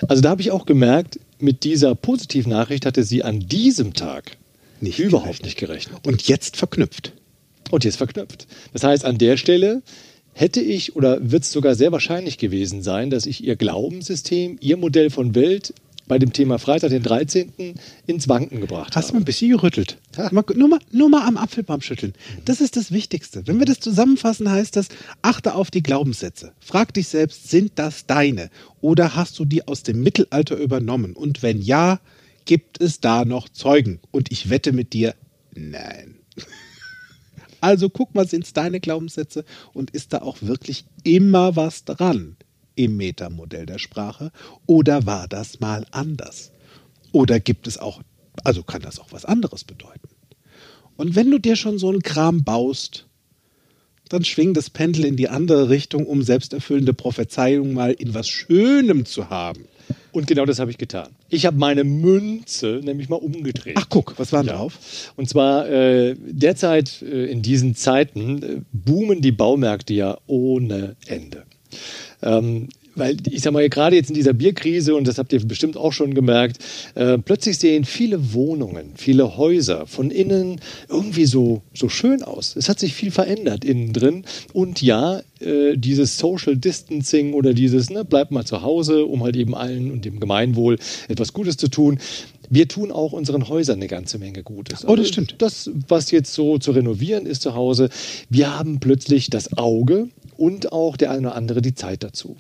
Also da habe ich auch gemerkt, mit dieser positiven Nachricht hatte sie an diesem Tag Nicht überhaupt gerechnet. nicht gerechnet. Und jetzt verknüpft. Und jetzt verknüpft. Das heißt, an der Stelle hätte ich oder wird es sogar sehr wahrscheinlich gewesen sein, dass ich ihr Glaubenssystem, ihr Modell von Welt bei dem Thema Freitag, den 13. ins Wanken gebracht Hast du habe. mal ein bisschen gerüttelt. Mal, nur, mal, nur mal am Apfelbaum schütteln. Das ist das Wichtigste. Wenn wir das zusammenfassen, heißt das, achte auf die Glaubenssätze. Frag dich selbst, sind das deine? Oder hast du die aus dem Mittelalter übernommen? Und wenn ja, gibt es da noch Zeugen? Und ich wette mit dir, nein. Also guck mal, sind es deine Glaubenssätze und ist da auch wirklich immer was dran im Metamodell der Sprache? Oder war das mal anders? Oder gibt es auch, also kann das auch was anderes bedeuten? Und wenn du dir schon so einen Kram baust, dann schwing das Pendel in die andere Richtung, um selbsterfüllende Prophezeiungen mal in was Schönem zu haben. Und genau das habe ich getan. Ich habe meine Münze nämlich mal umgedreht. Ach guck, was war Ja. drauf? Und zwar äh, derzeit äh, in diesen Zeiten äh, boomen die Baumärkte ja ohne Ende. Ähm, weil ich sag mal, gerade jetzt in dieser Bierkrise, und das habt ihr bestimmt auch schon gemerkt, äh, plötzlich sehen viele Wohnungen, viele Häuser von innen irgendwie so, so schön aus. Es hat sich viel verändert innen drin. Und ja, äh, dieses Social Distancing oder dieses, ne, bleibt mal zu Hause, um halt eben allen und dem Gemeinwohl etwas Gutes zu tun. Wir tun auch unseren Häusern eine ganze Menge Gutes. Oh, das stimmt. Das, was jetzt so zu renovieren ist zu Hause, wir haben plötzlich das Auge und auch der eine oder andere die Zeit dazu.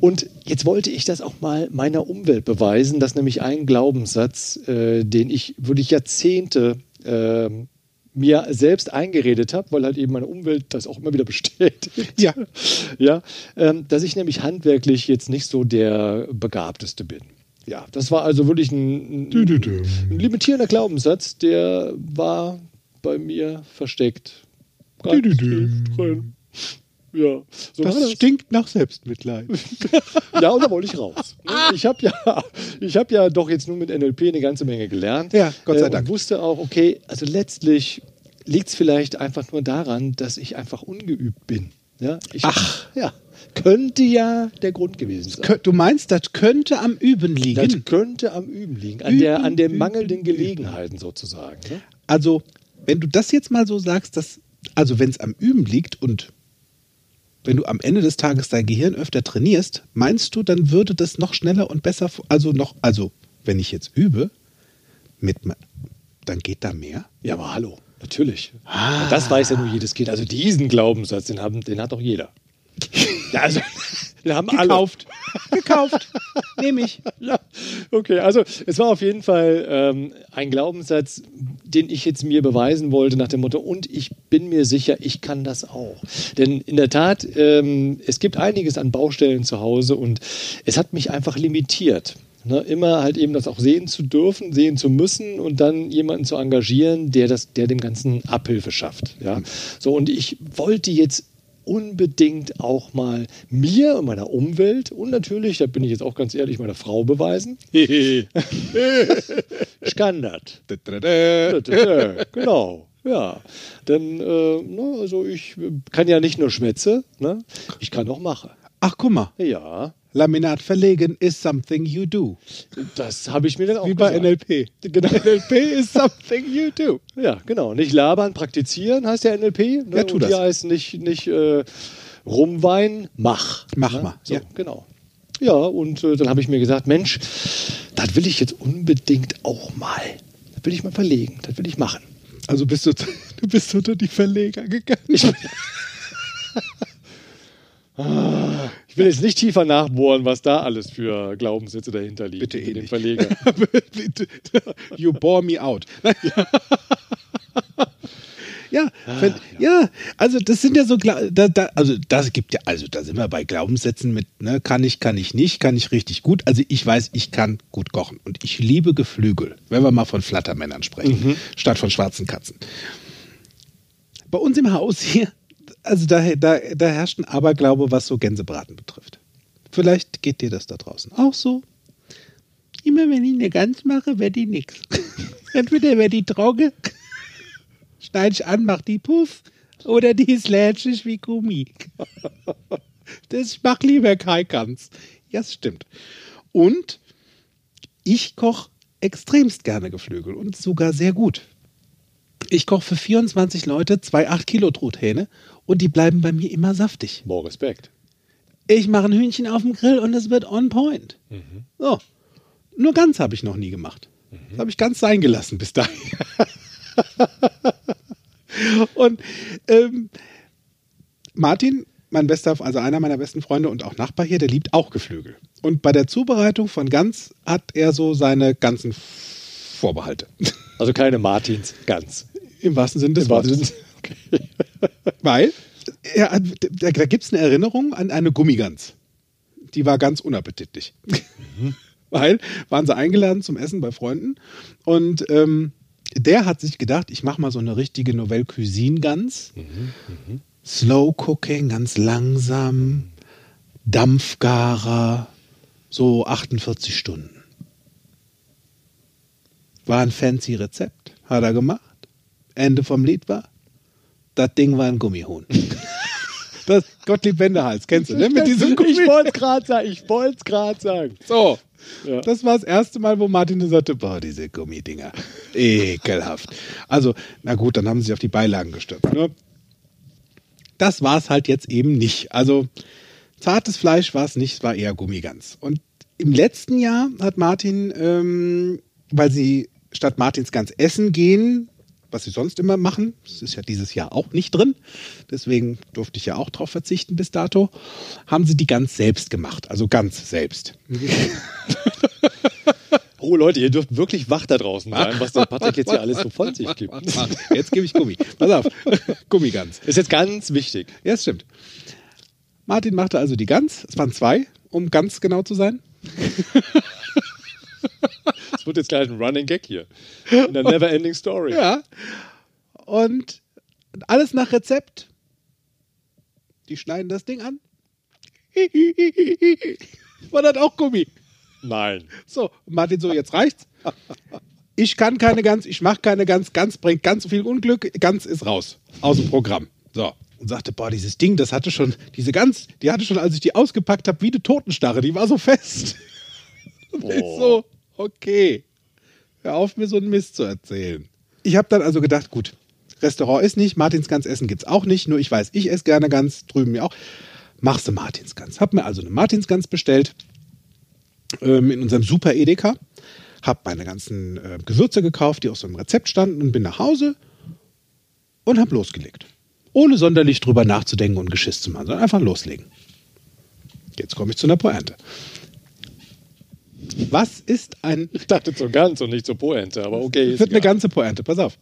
Und jetzt wollte ich das auch mal meiner Umwelt beweisen, dass nämlich ein Glaubenssatz, äh, den ich wirklich Jahrzehnte äh, mir selbst eingeredet habe, weil halt eben meine Umwelt das auch immer wieder bestätigt. Ja. ja ähm, dass ich nämlich handwerklich jetzt nicht so der Begabteste bin. Ja, das war also wirklich ein, ein, ein limitierender Glaubenssatz, der war bei mir versteckt. Ganz tief drin. Ja, so Das das. stinkt nach Selbstmitleid. Ja, und da wollte ich raus. Ne? Ich habe ja, ich hab ja doch jetzt nur mit NLP eine ganze Menge gelernt. Ja, Gott sei äh, Dank. Und wusste auch, okay, also letztlich liegt es vielleicht einfach nur daran, dass ich einfach ungeübt bin. Ja, ich, Ach. Ja, könnte ja der Grund gewesen sein. Du meinst, das könnte am Üben Das liegen? könnte am Üben liegen, an Üben, der, an üben, mangelnden. Gelegenheiten sozusagen. Ne? Also, wenn du das jetzt mal so sagst, dass, also wenn es am Üben liegt und wenn du am Ende des Tages dein Gehirn öfter trainierst, meinst du, dann würde das noch schneller und besser, also noch, also wenn ich jetzt übe, mit, dann geht da mehr? Ja, aber hallo, natürlich. Das weiß ja nur jedes Kind. Also diesen Glaubenssatz, den, haben, den hat doch jeder. Ja, also, den haben Gekauft. Gekauft. Nehme ich. alle. Ja, okay. Also es war auf jeden Fall ähm, ein Glaubenssatz, den ich jetzt mir beweisen wollte nach dem Motto, und ich bin mir sicher, ich kann das auch. Denn in der Tat, ähm, es gibt einiges an Baustellen zu Hause und es hat mich einfach limitiert. Ne, immer halt eben das auch sehen zu dürfen, sehen zu müssen und dann jemanden zu engagieren, der das, der dem Ganzen Abhilfe schafft. Ja? So, und ich wollte jetzt unbedingt auch mal mir und meiner Umwelt und natürlich, da bin ich jetzt auch ganz ehrlich, meiner Frau beweisen. Standard. genau. Ja, denn äh, ne, also ich kann ja nicht nur schwätze, ne? ich kann auch mache. Ach, guck mal. Ja, Laminat verlegen is something you do. das habe ich mir dann auch Wie bei gesagt. NLP. Genau. NLP is something you do. Ja, genau. Nicht labern, praktizieren heißt ja NLP. Ne? Ja, tu Und das. hier heißt nicht, nicht äh, rumweinen, mach. Mach ne? mal, So, ja. genau. Ja, und äh, dann habe ich mir gesagt, Mensch, das will ich jetzt unbedingt auch mal. Das will ich mal verlegen, das will ich machen. Also bist du, du bist unter die Verleger gegangen. Ich, ich will jetzt nicht tiefer nachbohren, was da alles für Glaubenssätze dahinter liegen. Bitte eh nicht. Verleger. you bore me out. Ja, wenn, ja. also das sind ja so, da, da, also das gibt ja, also da sind wir bei Glaubenssätzen mit, ne, kann ich, kann ich nicht, kann ich richtig gut. Also ich weiß, ich kann gut kochen und ich liebe Geflügel, wenn wir mal von Flattermännern sprechen, statt von schwarzen Katzen. Bei uns im Haus hier, also da, da, da herrscht ein Aberglaube, was so Gänsebraten betrifft. Vielleicht geht dir das da draußen auch so. Immer wenn ich eine Gans mache, wird die nix. Entweder wird die trocken, schneide ich an, mach die puff, oder die ist lätschig wie Gummi. Das, ich mach lieber kein Gans. Ja, das stimmt. Und ich koche extremst gerne Geflügel und sogar sehr gut. Ich koche für 24 Leute zwei 8 Kilo Truthähne und die bleiben bei mir immer saftig. More Respekt. Ich mache ein Hühnchen auf dem Grill und es wird on point. So. Nur ganz habe ich noch nie gemacht. Das habe ich ganz sein gelassen bis dahin. und ähm, Martin, mein bester, also einer meiner besten Freunde und auch Nachbar hier, der liebt auch Geflügel. Und bei der Zubereitung von Gans hat er so seine ganzen Vorbehalte. Also keine Martins, ganz. Im wahrsten Sinne des Im Wortes. Weil hat- da, da gibt es eine Erinnerung an eine Gummigans. Die war ganz unappetitlich. Weil waren sie eingeladen zum Essen bei Freunden und ähm, der hat sich gedacht, ich mache mal so eine richtige Nouvelle Cuisine Gans. Slow Cooking, ganz langsam, Dampfgarer, so 48 Stunden. War ein fancy Rezept, hat er gemacht. Ende vom Lied war, das Ding war ein Gummihuhn. Das Gottlieb Wendehals, kennst du, ne? Mit diesem ich Gummi. wollte es gerade sagen, ich wollte es gerade sagen. So. Ja. Das war das erste Mal, wo Martin sagte, boah, diese Gummidinger. Ekelhaft. Also, na gut, dann haben sie sich auf die Beilagen gestürzt. Ne? Das war es halt jetzt eben nicht. Also, zartes Fleisch war es nicht, es war eher Gummigans. Und im letzten Jahr hat Martin, ähm, weil sie statt Martins Gans essen gehen, was sie sonst immer machen, das ist ja dieses Jahr auch nicht drin, deswegen durfte ich ja auch drauf verzichten bis dato, haben sie die Gans selbst gemacht, also ganz selbst. Oh Leute, ihr dürft wirklich wach da draußen sein, was der Patrick jetzt hier alles so von sich gibt. Jetzt gebe ich Gummi. Pass auf, Gummigans. Ist jetzt ganz wichtig. Ja, das stimmt. Martin machte also die Gans, es waren zwei, um ganz genau zu sein. Es wird jetzt gleich ein Running Gag hier. In der Never Ending Story. Ja. Und alles nach Rezept. Die schneiden das Ding an. War das auch Gummi? Nein. So, Martin, so, jetzt reicht's. Ich kann keine Gans, ich mache keine Gans. Gans bringt ganz so viel Unglück. Gans ist raus aus dem Programm. So. Und sagte, boah, dieses Ding, das hatte schon, diese Gans, die hatte schon, als ich die ausgepackt habe, wie eine Totenstarre. Die war so fest. Und ich Oh. so, okay. Hör auf, mir so einen Mist zu erzählen. Ich habe dann also gedacht, gut, Restaurant ist nicht, Martins Gans essen gibt's auch nicht. Nur ich weiß, ich esse gerne Gans, drüben mir auch. Machst du Martins Gans. Hab mir also eine Martins Gans bestellt ähm, in unserem Super Edeka, habe meine ganzen äh, Gewürze gekauft, die auf so einem Rezept standen und bin nach Hause und habe losgelegt. Ohne sonderlich drüber nachzudenken und Geschiss zu machen, sondern einfach loslegen. Jetzt komme ich zu einer Pointe. Was ist ein Ich dachte zur Gans und nicht zur Poente, aber okay. Ist wird eine egal. ganze Pointe, pass auf.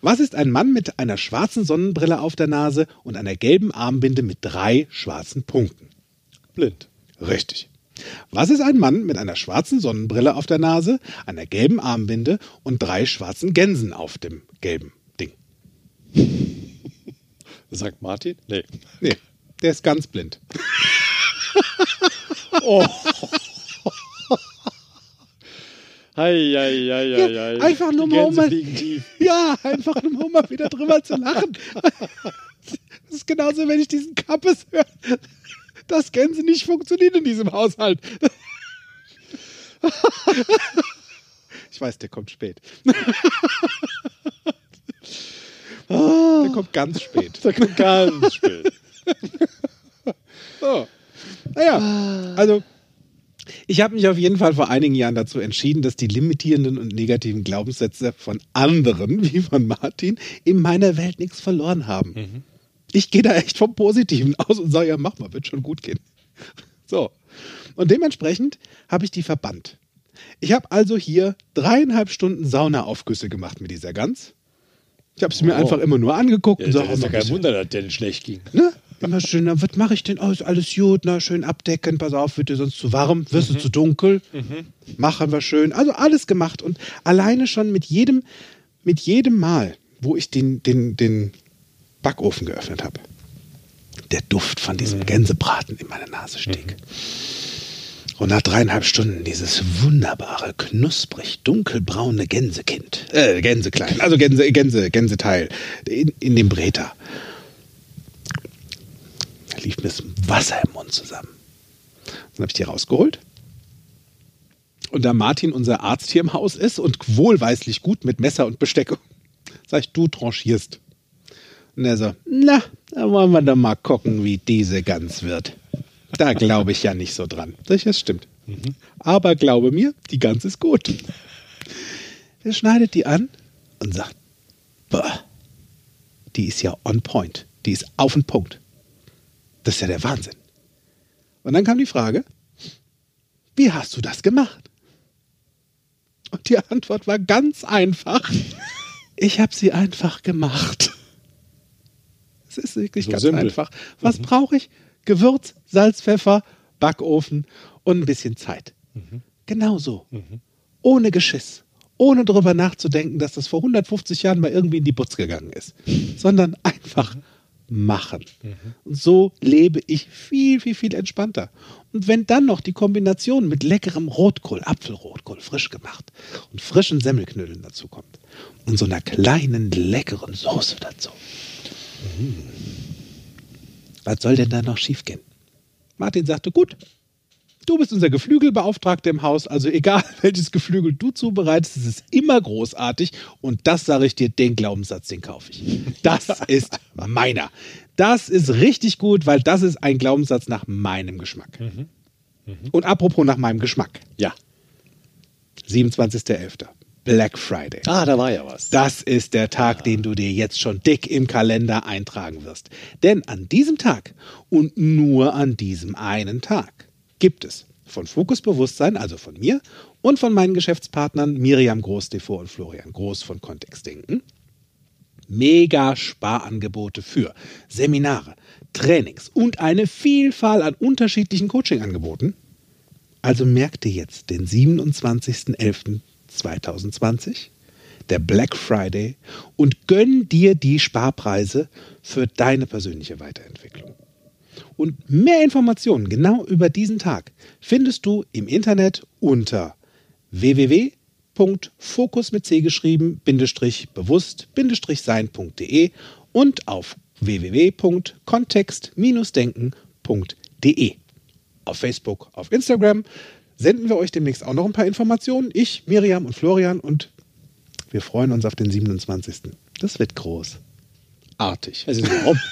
Was ist ein Mann mit einer schwarzen Sonnenbrille auf der Nase und einer gelben Armbinde mit drei schwarzen Punkten? blind. Richtig. Was ist ein Mann mit einer schwarzen Sonnenbrille auf der Nase, einer gelben Armbinde und drei schwarzen Gänsen auf dem gelben Ding? Sagt Martin? Nee. Nee, der ist ganz blind. Hei, hei, hei, hei, Ja, einfach nur mal, um mal. Ja, einfach nur um mal wieder drüber zu lachen. Das ist genauso, wenn ich diesen Kappes höre, dass Gänse nicht funktionieren in diesem Haushalt. Ich weiß, der kommt spät. Der kommt ganz spät. Da kommt ganz spät. So. Naja, also ich habe mich auf jeden Fall vor einigen Jahren dazu entschieden, dass die limitierenden und negativen Glaubenssätze von anderen, wie von Martin, in meiner Welt nichts verloren haben. Ich gehe da echt vom Positiven aus und sage, ja, mach mal, wird schon gut gehen. So. Und dementsprechend habe ich die verbannt. Ich habe also hier dreieinhalb Stunden Saunaaufgüsse gemacht mit dieser Gans. Ich habe sie mir Oh. einfach immer nur angeguckt Ja, und das sage, ist ja mach kein Wunder, dass der schlecht ging. Ne? Immer schön, na, was mache ich denn? Oh, ist alles gut, na, schön abdecken, pass auf, wird dir sonst zu warm, wirst du zu dunkel, machen wir schön. Also alles gemacht. Und alleine schon mit jedem, mit jedem Mal, wo ich den, den, den Backofen geöffnet habe, der Duft von diesem Gänsebraten in meine Nase stieg. Und nach dreieinhalb Stunden dieses wunderbare, knusprig dunkelbraune Gänsekind, äh, Gänseklein, also Gänse, Gänse, Gänseteil in, in dem Breter. Lief mir das Wasser im Mund zusammen. Dann habe ich die rausgeholt. Und da Martin unser Arzt hier im Haus ist und wohlweislich gut mit Messer und Besteck, sag ich, du tranchierst. Und er so, na, da wollen wir doch mal gucken, wie diese Gans wird. Da glaube ich ja nicht so dran. Sag ich, das stimmt. Aber glaube mir, die Gans ist gut. Er schneidet die an und sagt, boah, die ist ja on point. Die ist auf den Punkt. Das ist ja der Wahnsinn. Und dann kam die Frage, wie hast du das gemacht? Und die Antwort war ganz einfach. Ich habe sie einfach gemacht. Es ist wirklich So ganz simpel. einfach. Was brauche ich? Gewürz, Salz, Pfeffer, Backofen und ein bisschen Zeit. Genau so. Ohne Geschiss. Ohne darüber nachzudenken, dass das vor 150 Jahren mal irgendwie in die Butz gegangen ist. Sondern einfach machen. Und so lebe ich viel, viel, viel entspannter. Und wenn dann noch die Kombination mit leckerem Rotkohl, Apfelrotkohl, frisch gemacht und frischen Semmelknödeln dazu kommt und so einer kleinen, leckeren Soße dazu. Was soll denn da noch schiefgehen? Martin sagte, gut, du bist unser Geflügelbeauftragter im Haus, also egal welches Geflügel du zubereitest, es ist immer großartig und das sage ich dir, den Glaubenssatz, den kaufe ich. Das ist meiner. Das ist richtig gut, weil das ist ein Glaubenssatz nach meinem Geschmack. Und apropos nach meinem Geschmack. Ja. 27.11. Black Friday. Ah, da war ja was. Das ist der Tag, den du dir jetzt schon dick im Kalender eintragen wirst. Denn an diesem Tag und nur an diesem einen Tag gibt es von Fokus Bewusstsein, also von mir und von meinen Geschäftspartnern Miriam Groß-Devor und Florian Groß von Kontextdenken mega Sparangebote für Seminare, Trainings und eine Vielfalt an unterschiedlichen Coachingangeboten. Also merk dir jetzt den 27.11.2020, der Black Friday, und gönn dir die Sparpreise für deine persönliche Weiterentwicklung. Und mehr Informationen genau über diesen Tag findest du im Internet unter www.fokus mit C geschrieben, bewusst, sein.de und auf www.kontext-denken.de. Auf Facebook, auf Instagram senden wir euch demnächst auch noch ein paar Informationen. Ich, Miriam und Florian und wir freuen uns auf den 27. Das wird groß. Artig.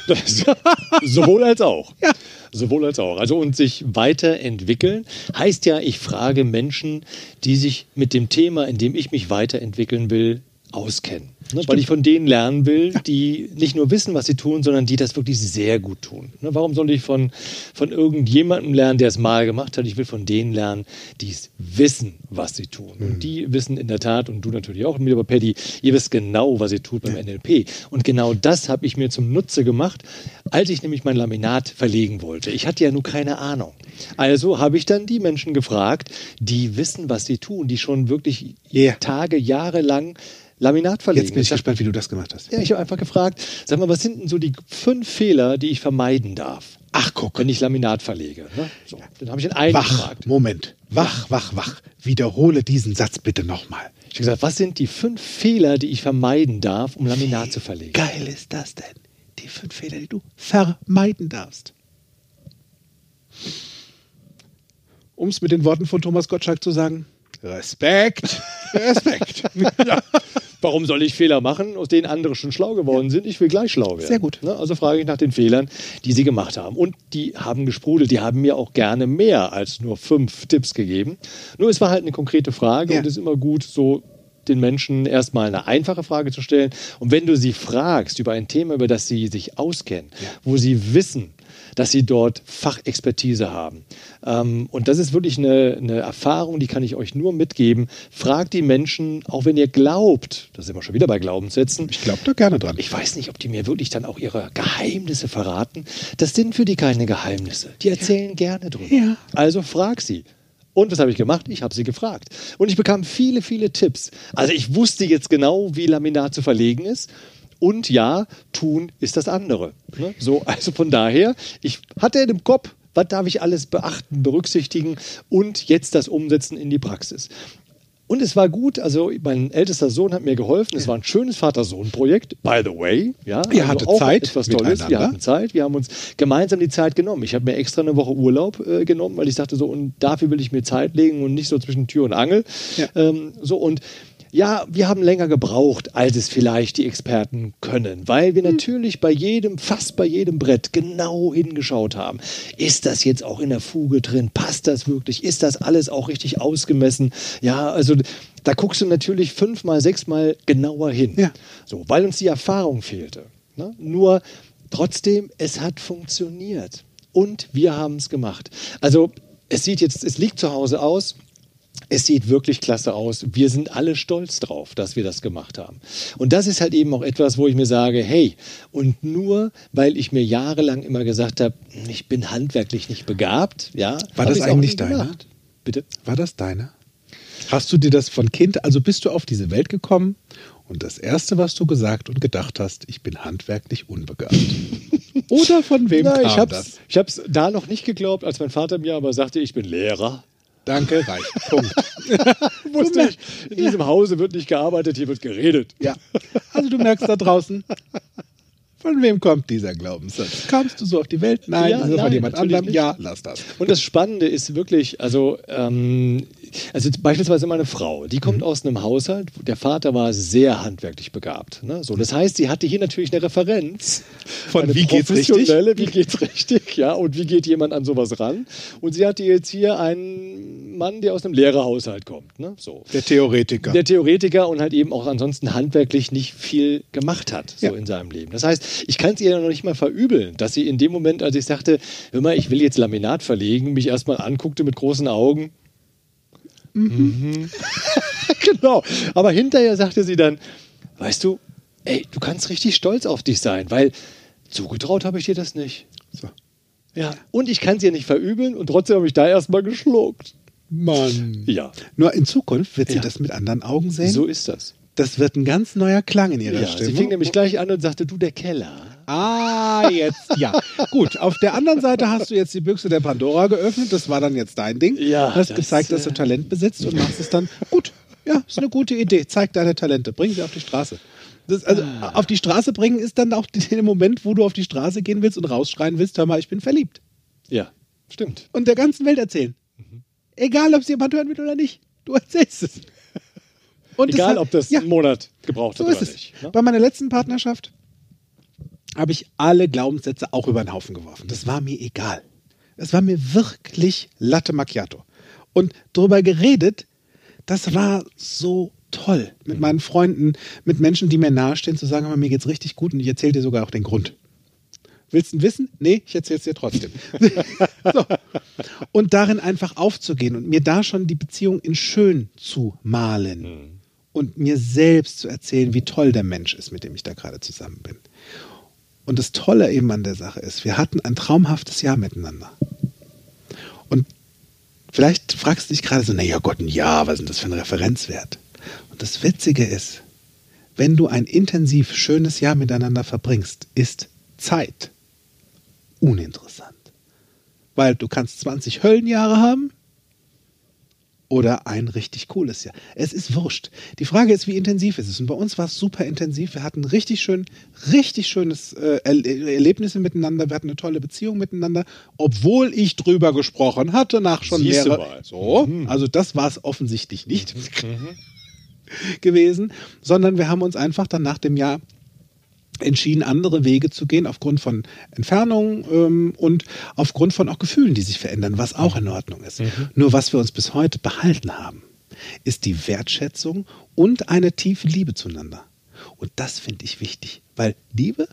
Das, sowohl als auch. Ja. Sowohl als auch. Also und sich weiterentwickeln heißt ja, ich frage Menschen, die sich mit dem Thema, in dem ich mich weiterentwickeln will, auskennen. Ne? Weil ich von denen lernen will, die nicht nur wissen, was sie tun, sondern die das wirklich sehr gut tun. Ne? Warum soll ich von, von irgendjemandem lernen, der es mal gemacht hat? Ich will von denen lernen, die es wissen, was sie tun. Und die wissen in der Tat, und du natürlich auch, lieber Paddy, ihr wisst genau, was ihr tut beim NLP. Und genau das habe ich mir zum Nutze gemacht, als ich nämlich mein Laminat verlegen wollte. Ich hatte ja nur keine Ahnung. Also habe ich dann die Menschen gefragt, die wissen, was sie tun, die schon wirklich Yeah. Tage, Jahre lang Laminat verlegen. Jetzt bin ich hab- gespannt, wie du das gemacht hast. ja, ich habe einfach gefragt, sag mal, was sind denn so die fünf Fehler, die ich vermeiden darf, Ach, guck. wenn ich Laminat verlege? Ne? So, dann habe ich einen Wach, gefragt. Moment. Wach, wach, wach. Wiederhole diesen Satz bitte nochmal. Ich habe gesagt, was sind die fünf Fehler, die ich vermeiden darf, um Laminat zu verlegen? Geil ist das denn? Die fünf Fehler, die du vermeiden darfst. Um es mit den Worten von Thomas Gottschalk zu sagen, Respekt, Respekt. Warum soll ich Fehler machen, aus denen andere schon schlau geworden sind? Ich will gleich schlau werden. Sehr gut. Ne? Also frage ich nach den Fehlern, die sie gemacht haben. Und die haben gesprudelt. Die haben mir auch gerne mehr als nur fünf Tipps gegeben. Nur es war halt eine konkrete Frage Ja. und es ist immer gut, so den Menschen erstmal eine einfache Frage zu stellen. Und wenn du sie fragst über ein Thema, über das sie sich auskennen, wo sie wissen, dass sie dort Fachexpertise haben. Ähm, und das ist wirklich eine, eine Erfahrung, die kann ich euch nur mitgeben. Fragt die Menschen, auch wenn ihr glaubt, da sind wir schon wieder bei Glaubenssätzen, Ich glaube da gerne dran. ich weiß nicht, ob die mir wirklich dann auch ihre Geheimnisse verraten. Das sind für die keine Geheimnisse. Die erzählen gerne drüber. Ja. Also frag sie. Und was habe ich gemacht? Ich habe sie gefragt. Und ich bekam viele, viele Tipps. Also ich wusste jetzt genau, wie Laminat zu verlegen ist. Und ja, tun ist das andere. Ne? So, also von daher, ich hatte in dem Kopf, was darf ich alles beachten, berücksichtigen und jetzt das Umsetzen in die Praxis. Und es war gut, also mein ältester Sohn hat mir geholfen. Es war ein schönes Vater-Sohn-Projekt, by the way. Ja, Ihr also hattet auch Zeit Etwas Tolles. Wir hatten Zeit. Wir haben uns gemeinsam die Zeit genommen. Ich habe mir extra eine Woche Urlaub äh, genommen, weil ich dachte so, und dafür will ich mir Zeit legen und nicht so zwischen Tür und Angel. Ja. Ähm, so und ja, wir haben länger gebraucht, als es vielleicht die Experten können, weil wir natürlich bei jedem, fast bei jedem Brett genau hingeschaut haben. Ist das jetzt auch in der Fuge drin? Passt das wirklich? Ist das alles auch richtig ausgemessen? Ja, also da guckst du natürlich fünfmal, sechsmal genauer hin. Ja. So, weil uns die Erfahrung fehlte. Ne? Nur trotzdem, es hat funktioniert. Und wir haben es gemacht. Also es sieht jetzt, es liegt zu Hause aus. Es sieht wirklich klasse aus. Wir sind alle stolz drauf, dass wir das gemacht haben. Und das ist halt eben auch etwas, wo ich mir sage, hey, und nur weil ich mir jahrelang immer gesagt habe, ich bin handwerklich nicht begabt, ja. War das eigentlich deiner? Bitte? War das deine? Hast du dir das von Kind, also bist du auf diese Welt gekommen und das Erste, was du gesagt und gedacht hast, ich bin handwerklich unbegabt? Oder von wem Na, kam ich habe das? es ich hab's da noch nicht geglaubt, als mein Vater mir aber sagte, ich bin Lehrer. Danke, reicht. Punkt. Wusste ich, in diesem Hause wird nicht gearbeitet, hier wird geredet. Ja. Also du merkst da draußen, von wem kommt dieser Glaubenssatz? Kamst du so auf die Welt? Nein, Ja, ist er von nein, jemand anderem? nicht. Ja, lass das. Und das Spannende ist wirklich, also, ähm, also beispielsweise meine Frau, die Mhm. kommt aus einem Haushalt, der Vater war sehr handwerklich begabt. Ne? So, das heißt, sie hatte hier natürlich eine Referenz. Von eine wie geht's richtig? Wie geht's richtig, ja, und wie geht jemand an sowas ran? Und sie hatte jetzt hier einen Mann, der aus einem Lehrerhaushalt kommt. Ne? So. Der Theoretiker. Der Theoretiker und halt eben auch ansonsten handwerklich nicht viel gemacht hat, so Ja. in seinem Leben. Das heißt, ich kann es ihr noch nicht mal verübeln, dass sie in dem Moment, als ich sagte, hör mal, ich will jetzt Laminat verlegen, mich erstmal anguckte mit großen Augen. Mhm. genau. Aber hinterher sagte sie dann, weißt du, ey, du kannst richtig stolz auf dich sein, weil zugetraut habe ich dir das nicht. so. Ja. Und ich kann es ihr nicht verübeln und trotzdem habe ich da erstmal geschluckt. Mann. Ja. Nur in Zukunft wird sie Ja. das mit anderen Augen sehen. So ist das. Das wird ein ganz neuer Klang in ihrer Ja, Stimme. sie fing nämlich gleich an und sagte, du der Keller. Ah, jetzt, ja. Gut, auf der anderen Seite hast du jetzt die Büchse der Pandora geöffnet. Das war dann jetzt dein Ding. Ja, Hast das, gezeigt, dass du äh, Talent besitzt und machst es dann. Gut, ja, ist eine gute Idee. Zeig deine Talente. Bring sie auf die Straße. Das, also, Ah. auf die Straße bringen ist dann auch der Moment, wo du auf die Straße gehen willst und rausschreien willst, hör mal, ich bin verliebt. Ja, stimmt. Und der ganzen Welt erzählen. Egal, ob es jemand hören will oder nicht. Du erzählst es. Und es Egal, hat- ob das ja, einen Monat gebraucht so hat ist oder es. nicht. ne? Bei meiner letzten Partnerschaft habe ich alle Glaubenssätze auch über den Haufen geworfen. Das war mir egal. Es war mir wirklich Latte Macchiato. Und darüber geredet, das war so toll. Mit meinen Freunden, mit Menschen, die mir nahestehen, zu sagen, aber mir geht's richtig gut und ich erzähle dir sogar auch den Grund. Willst du ihn wissen? Nee, ich erzähle es dir trotzdem. so. Und darin einfach aufzugehen und mir da schon die Beziehung in schön zu malen und mir selbst zu erzählen, wie toll der Mensch ist, mit dem ich da gerade zusammen bin. Und das Tolle eben an der Sache ist, wir hatten ein traumhaftes Jahr miteinander. Und vielleicht fragst du dich gerade so, naja Gott, ein Jahr, was ist denn das für ein Referenzwert? Und das Witzige ist, wenn du ein intensiv schönes Jahr miteinander verbringst, ist Zeit uninteressant. Weil du kannst 20 Höllenjahre haben oder ein richtig cooles Jahr. Es ist wurscht. Die Frage ist, wie intensiv ist es? Und bei uns war es super intensiv. Wir hatten richtig schön, richtig schönes äh, Erle- Erlebnisse miteinander. Wir hatten eine tolle Beziehung miteinander, obwohl ich drüber gesprochen hatte nach schon Siehste mehreren. mal. So, also das war es offensichtlich nicht gewesen, sondern wir haben uns einfach dann nach dem Jahr entschieden, andere Wege zu gehen, aufgrund von Entfernungen ähm, und aufgrund von auch Gefühlen, die sich verändern, was auch in Ordnung ist. Nur was wir uns bis heute behalten haben, ist die Wertschätzung und eine tiefe Liebe zueinander. Und das finde ich wichtig, weil Liebe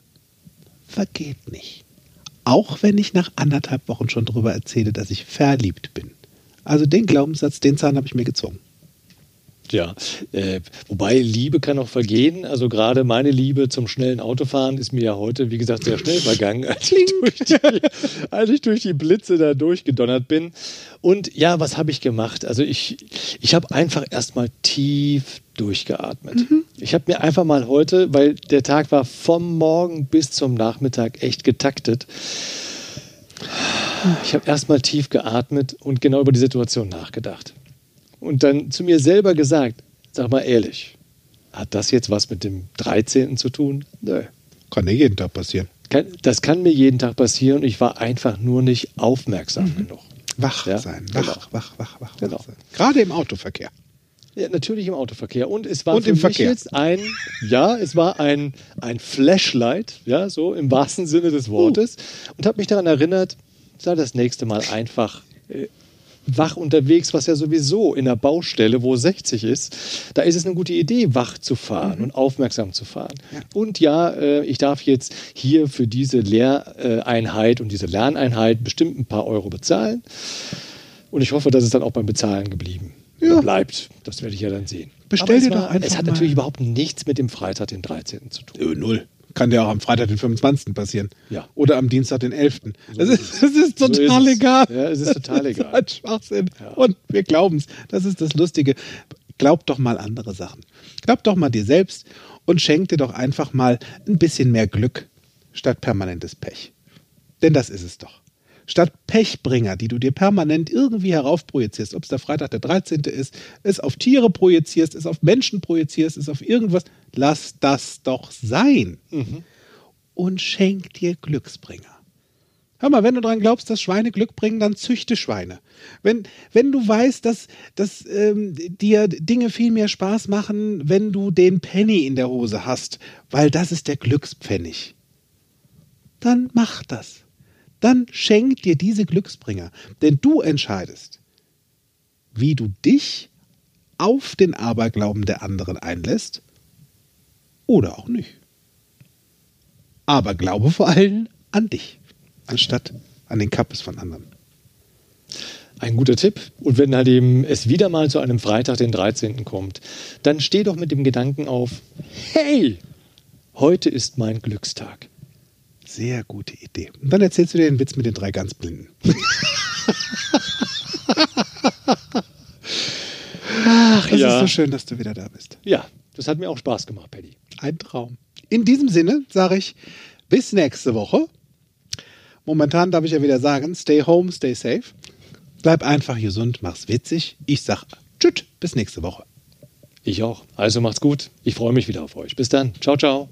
vergeht nicht. Auch wenn ich nach anderthalb Wochen schon darüber erzähle, dass ich verliebt bin. Also den Glaubenssatz, den Zahn habe ich mir gezogen. Ja, äh, wobei Liebe kann auch vergehen. Also gerade meine Liebe zum schnellen Autofahren ist mir ja heute, wie gesagt, sehr schnell vergangen, als ich, durch die, als ich durch die Blitze da durchgedonnert bin. Und ja, was habe ich gemacht? Also ich, ich habe einfach erstmal tief durchgeatmet. Ich habe mir einfach mal heute, weil der Tag war vom Morgen bis zum Nachmittag echt getaktet, ich habe erstmal tief geatmet und genau über die Situation nachgedacht und dann zu mir selber gesagt, sag mal ehrlich, hat das jetzt was mit dem 13. zu tun? Nö. Kann ja jeden Tag passieren. Kann, das kann mir jeden Tag passieren. Ich war einfach nur nicht aufmerksam genug. Wach Ja, sein, genau. wach, wach, wach, wach, Genau. wach sein. Gerade im Autoverkehr. Ja, natürlich im Autoverkehr. Und es war Und für im mich Verkehr. jetzt ein, ja, es war ein, ein Flashlight, ja, so im wahrsten Sinne des Wortes. Und habe mich daran erinnert, sei das nächste Mal einfach äh, wach unterwegs, was ja sowieso in der Baustelle, wo 60 ist, da ist es eine gute Idee, wach zu fahren und aufmerksam zu fahren. Und ja, äh, ich darf jetzt hier für diese Lehreinheit und diese Lerneinheit bestimmt ein paar Euro bezahlen. Und ich hoffe, dass es dann auch beim Bezahlen geblieben Ja. bleibt. Das werde ich ja dann sehen. Bestell Aber es dir doch einfach Es hat mal- natürlich überhaupt nichts mit dem Freitag, den 13. zu tun. Null. Kann dir auch am Freitag, den 25. passieren. Ja. Oder am Dienstag, den 11. das, ist, das ist So total ist es. egal. Ja, es ist total Das egal. ist ein Schwachsinn. Ja. Und wir glauben es. Das ist das Lustige. Glaub doch mal andere Sachen. Glaub doch mal dir selbst und schenk dir doch einfach mal ein bisschen mehr Glück statt permanentes Pech. Denn das ist es doch. Statt Pechbringer, die du dir permanent irgendwie heraufprojizierst, ob es der Freitag der 13. ist, es auf Tiere projizierst, es auf Menschen projizierst, es auf irgendwas, lass das doch sein. Und schenk dir Glücksbringer. Hör mal, wenn du daran glaubst, dass Schweine Glück bringen, dann züchte Schweine. Wenn, wenn du weißt, dass, dass ähm, dir Dinge viel mehr Spaß machen, wenn du den Penny in der Hose hast, weil das ist der Glückspfennig, dann mach das. Dann schenk dir diese Glücksbringer. Denn du entscheidest, wie du dich auf den Aberglauben der anderen einlässt oder auch nicht. Aber glaube vor allem an dich, anstatt an den Kappes von anderen. Ein guter Tipp. Und wenn halt eben es wieder mal zu einem Freitag, den 13. kommt, dann steh doch mit dem Gedanken auf, hey, heute ist mein Glückstag. Sehr gute Idee. Und dann erzählst du dir den Witz mit den drei ganz Blinden. Ach Es ist so schön, dass du wieder da bist. Ja, das hat mir auch Spaß gemacht, Paddy. Ein Traum. In diesem Sinne sage ich bis nächste Woche. Momentan darf ich ja wieder sagen, stay home, stay safe. Bleib einfach gesund, mach's witzig. Ich sag tschüss, bis nächste Woche. Ich auch. Also macht's gut. Ich freue mich wieder auf euch. Bis dann. Ciao, ciao.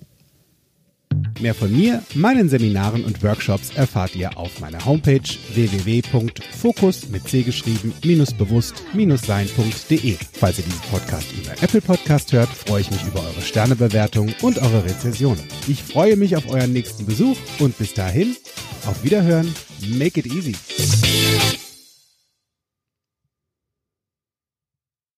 Mehr von mir, meinen Seminaren und Workshops erfahrt ihr auf meiner Homepage www.fokus mit C geschrieben bewusst sein.de. Falls ihr diesen Podcast über Apple Podcast hört, freue ich mich über eure Sternebewertung und eure Rezensionen. Ich freue mich auf euren nächsten Besuch und bis dahin auf Wiederhören. Make it easy.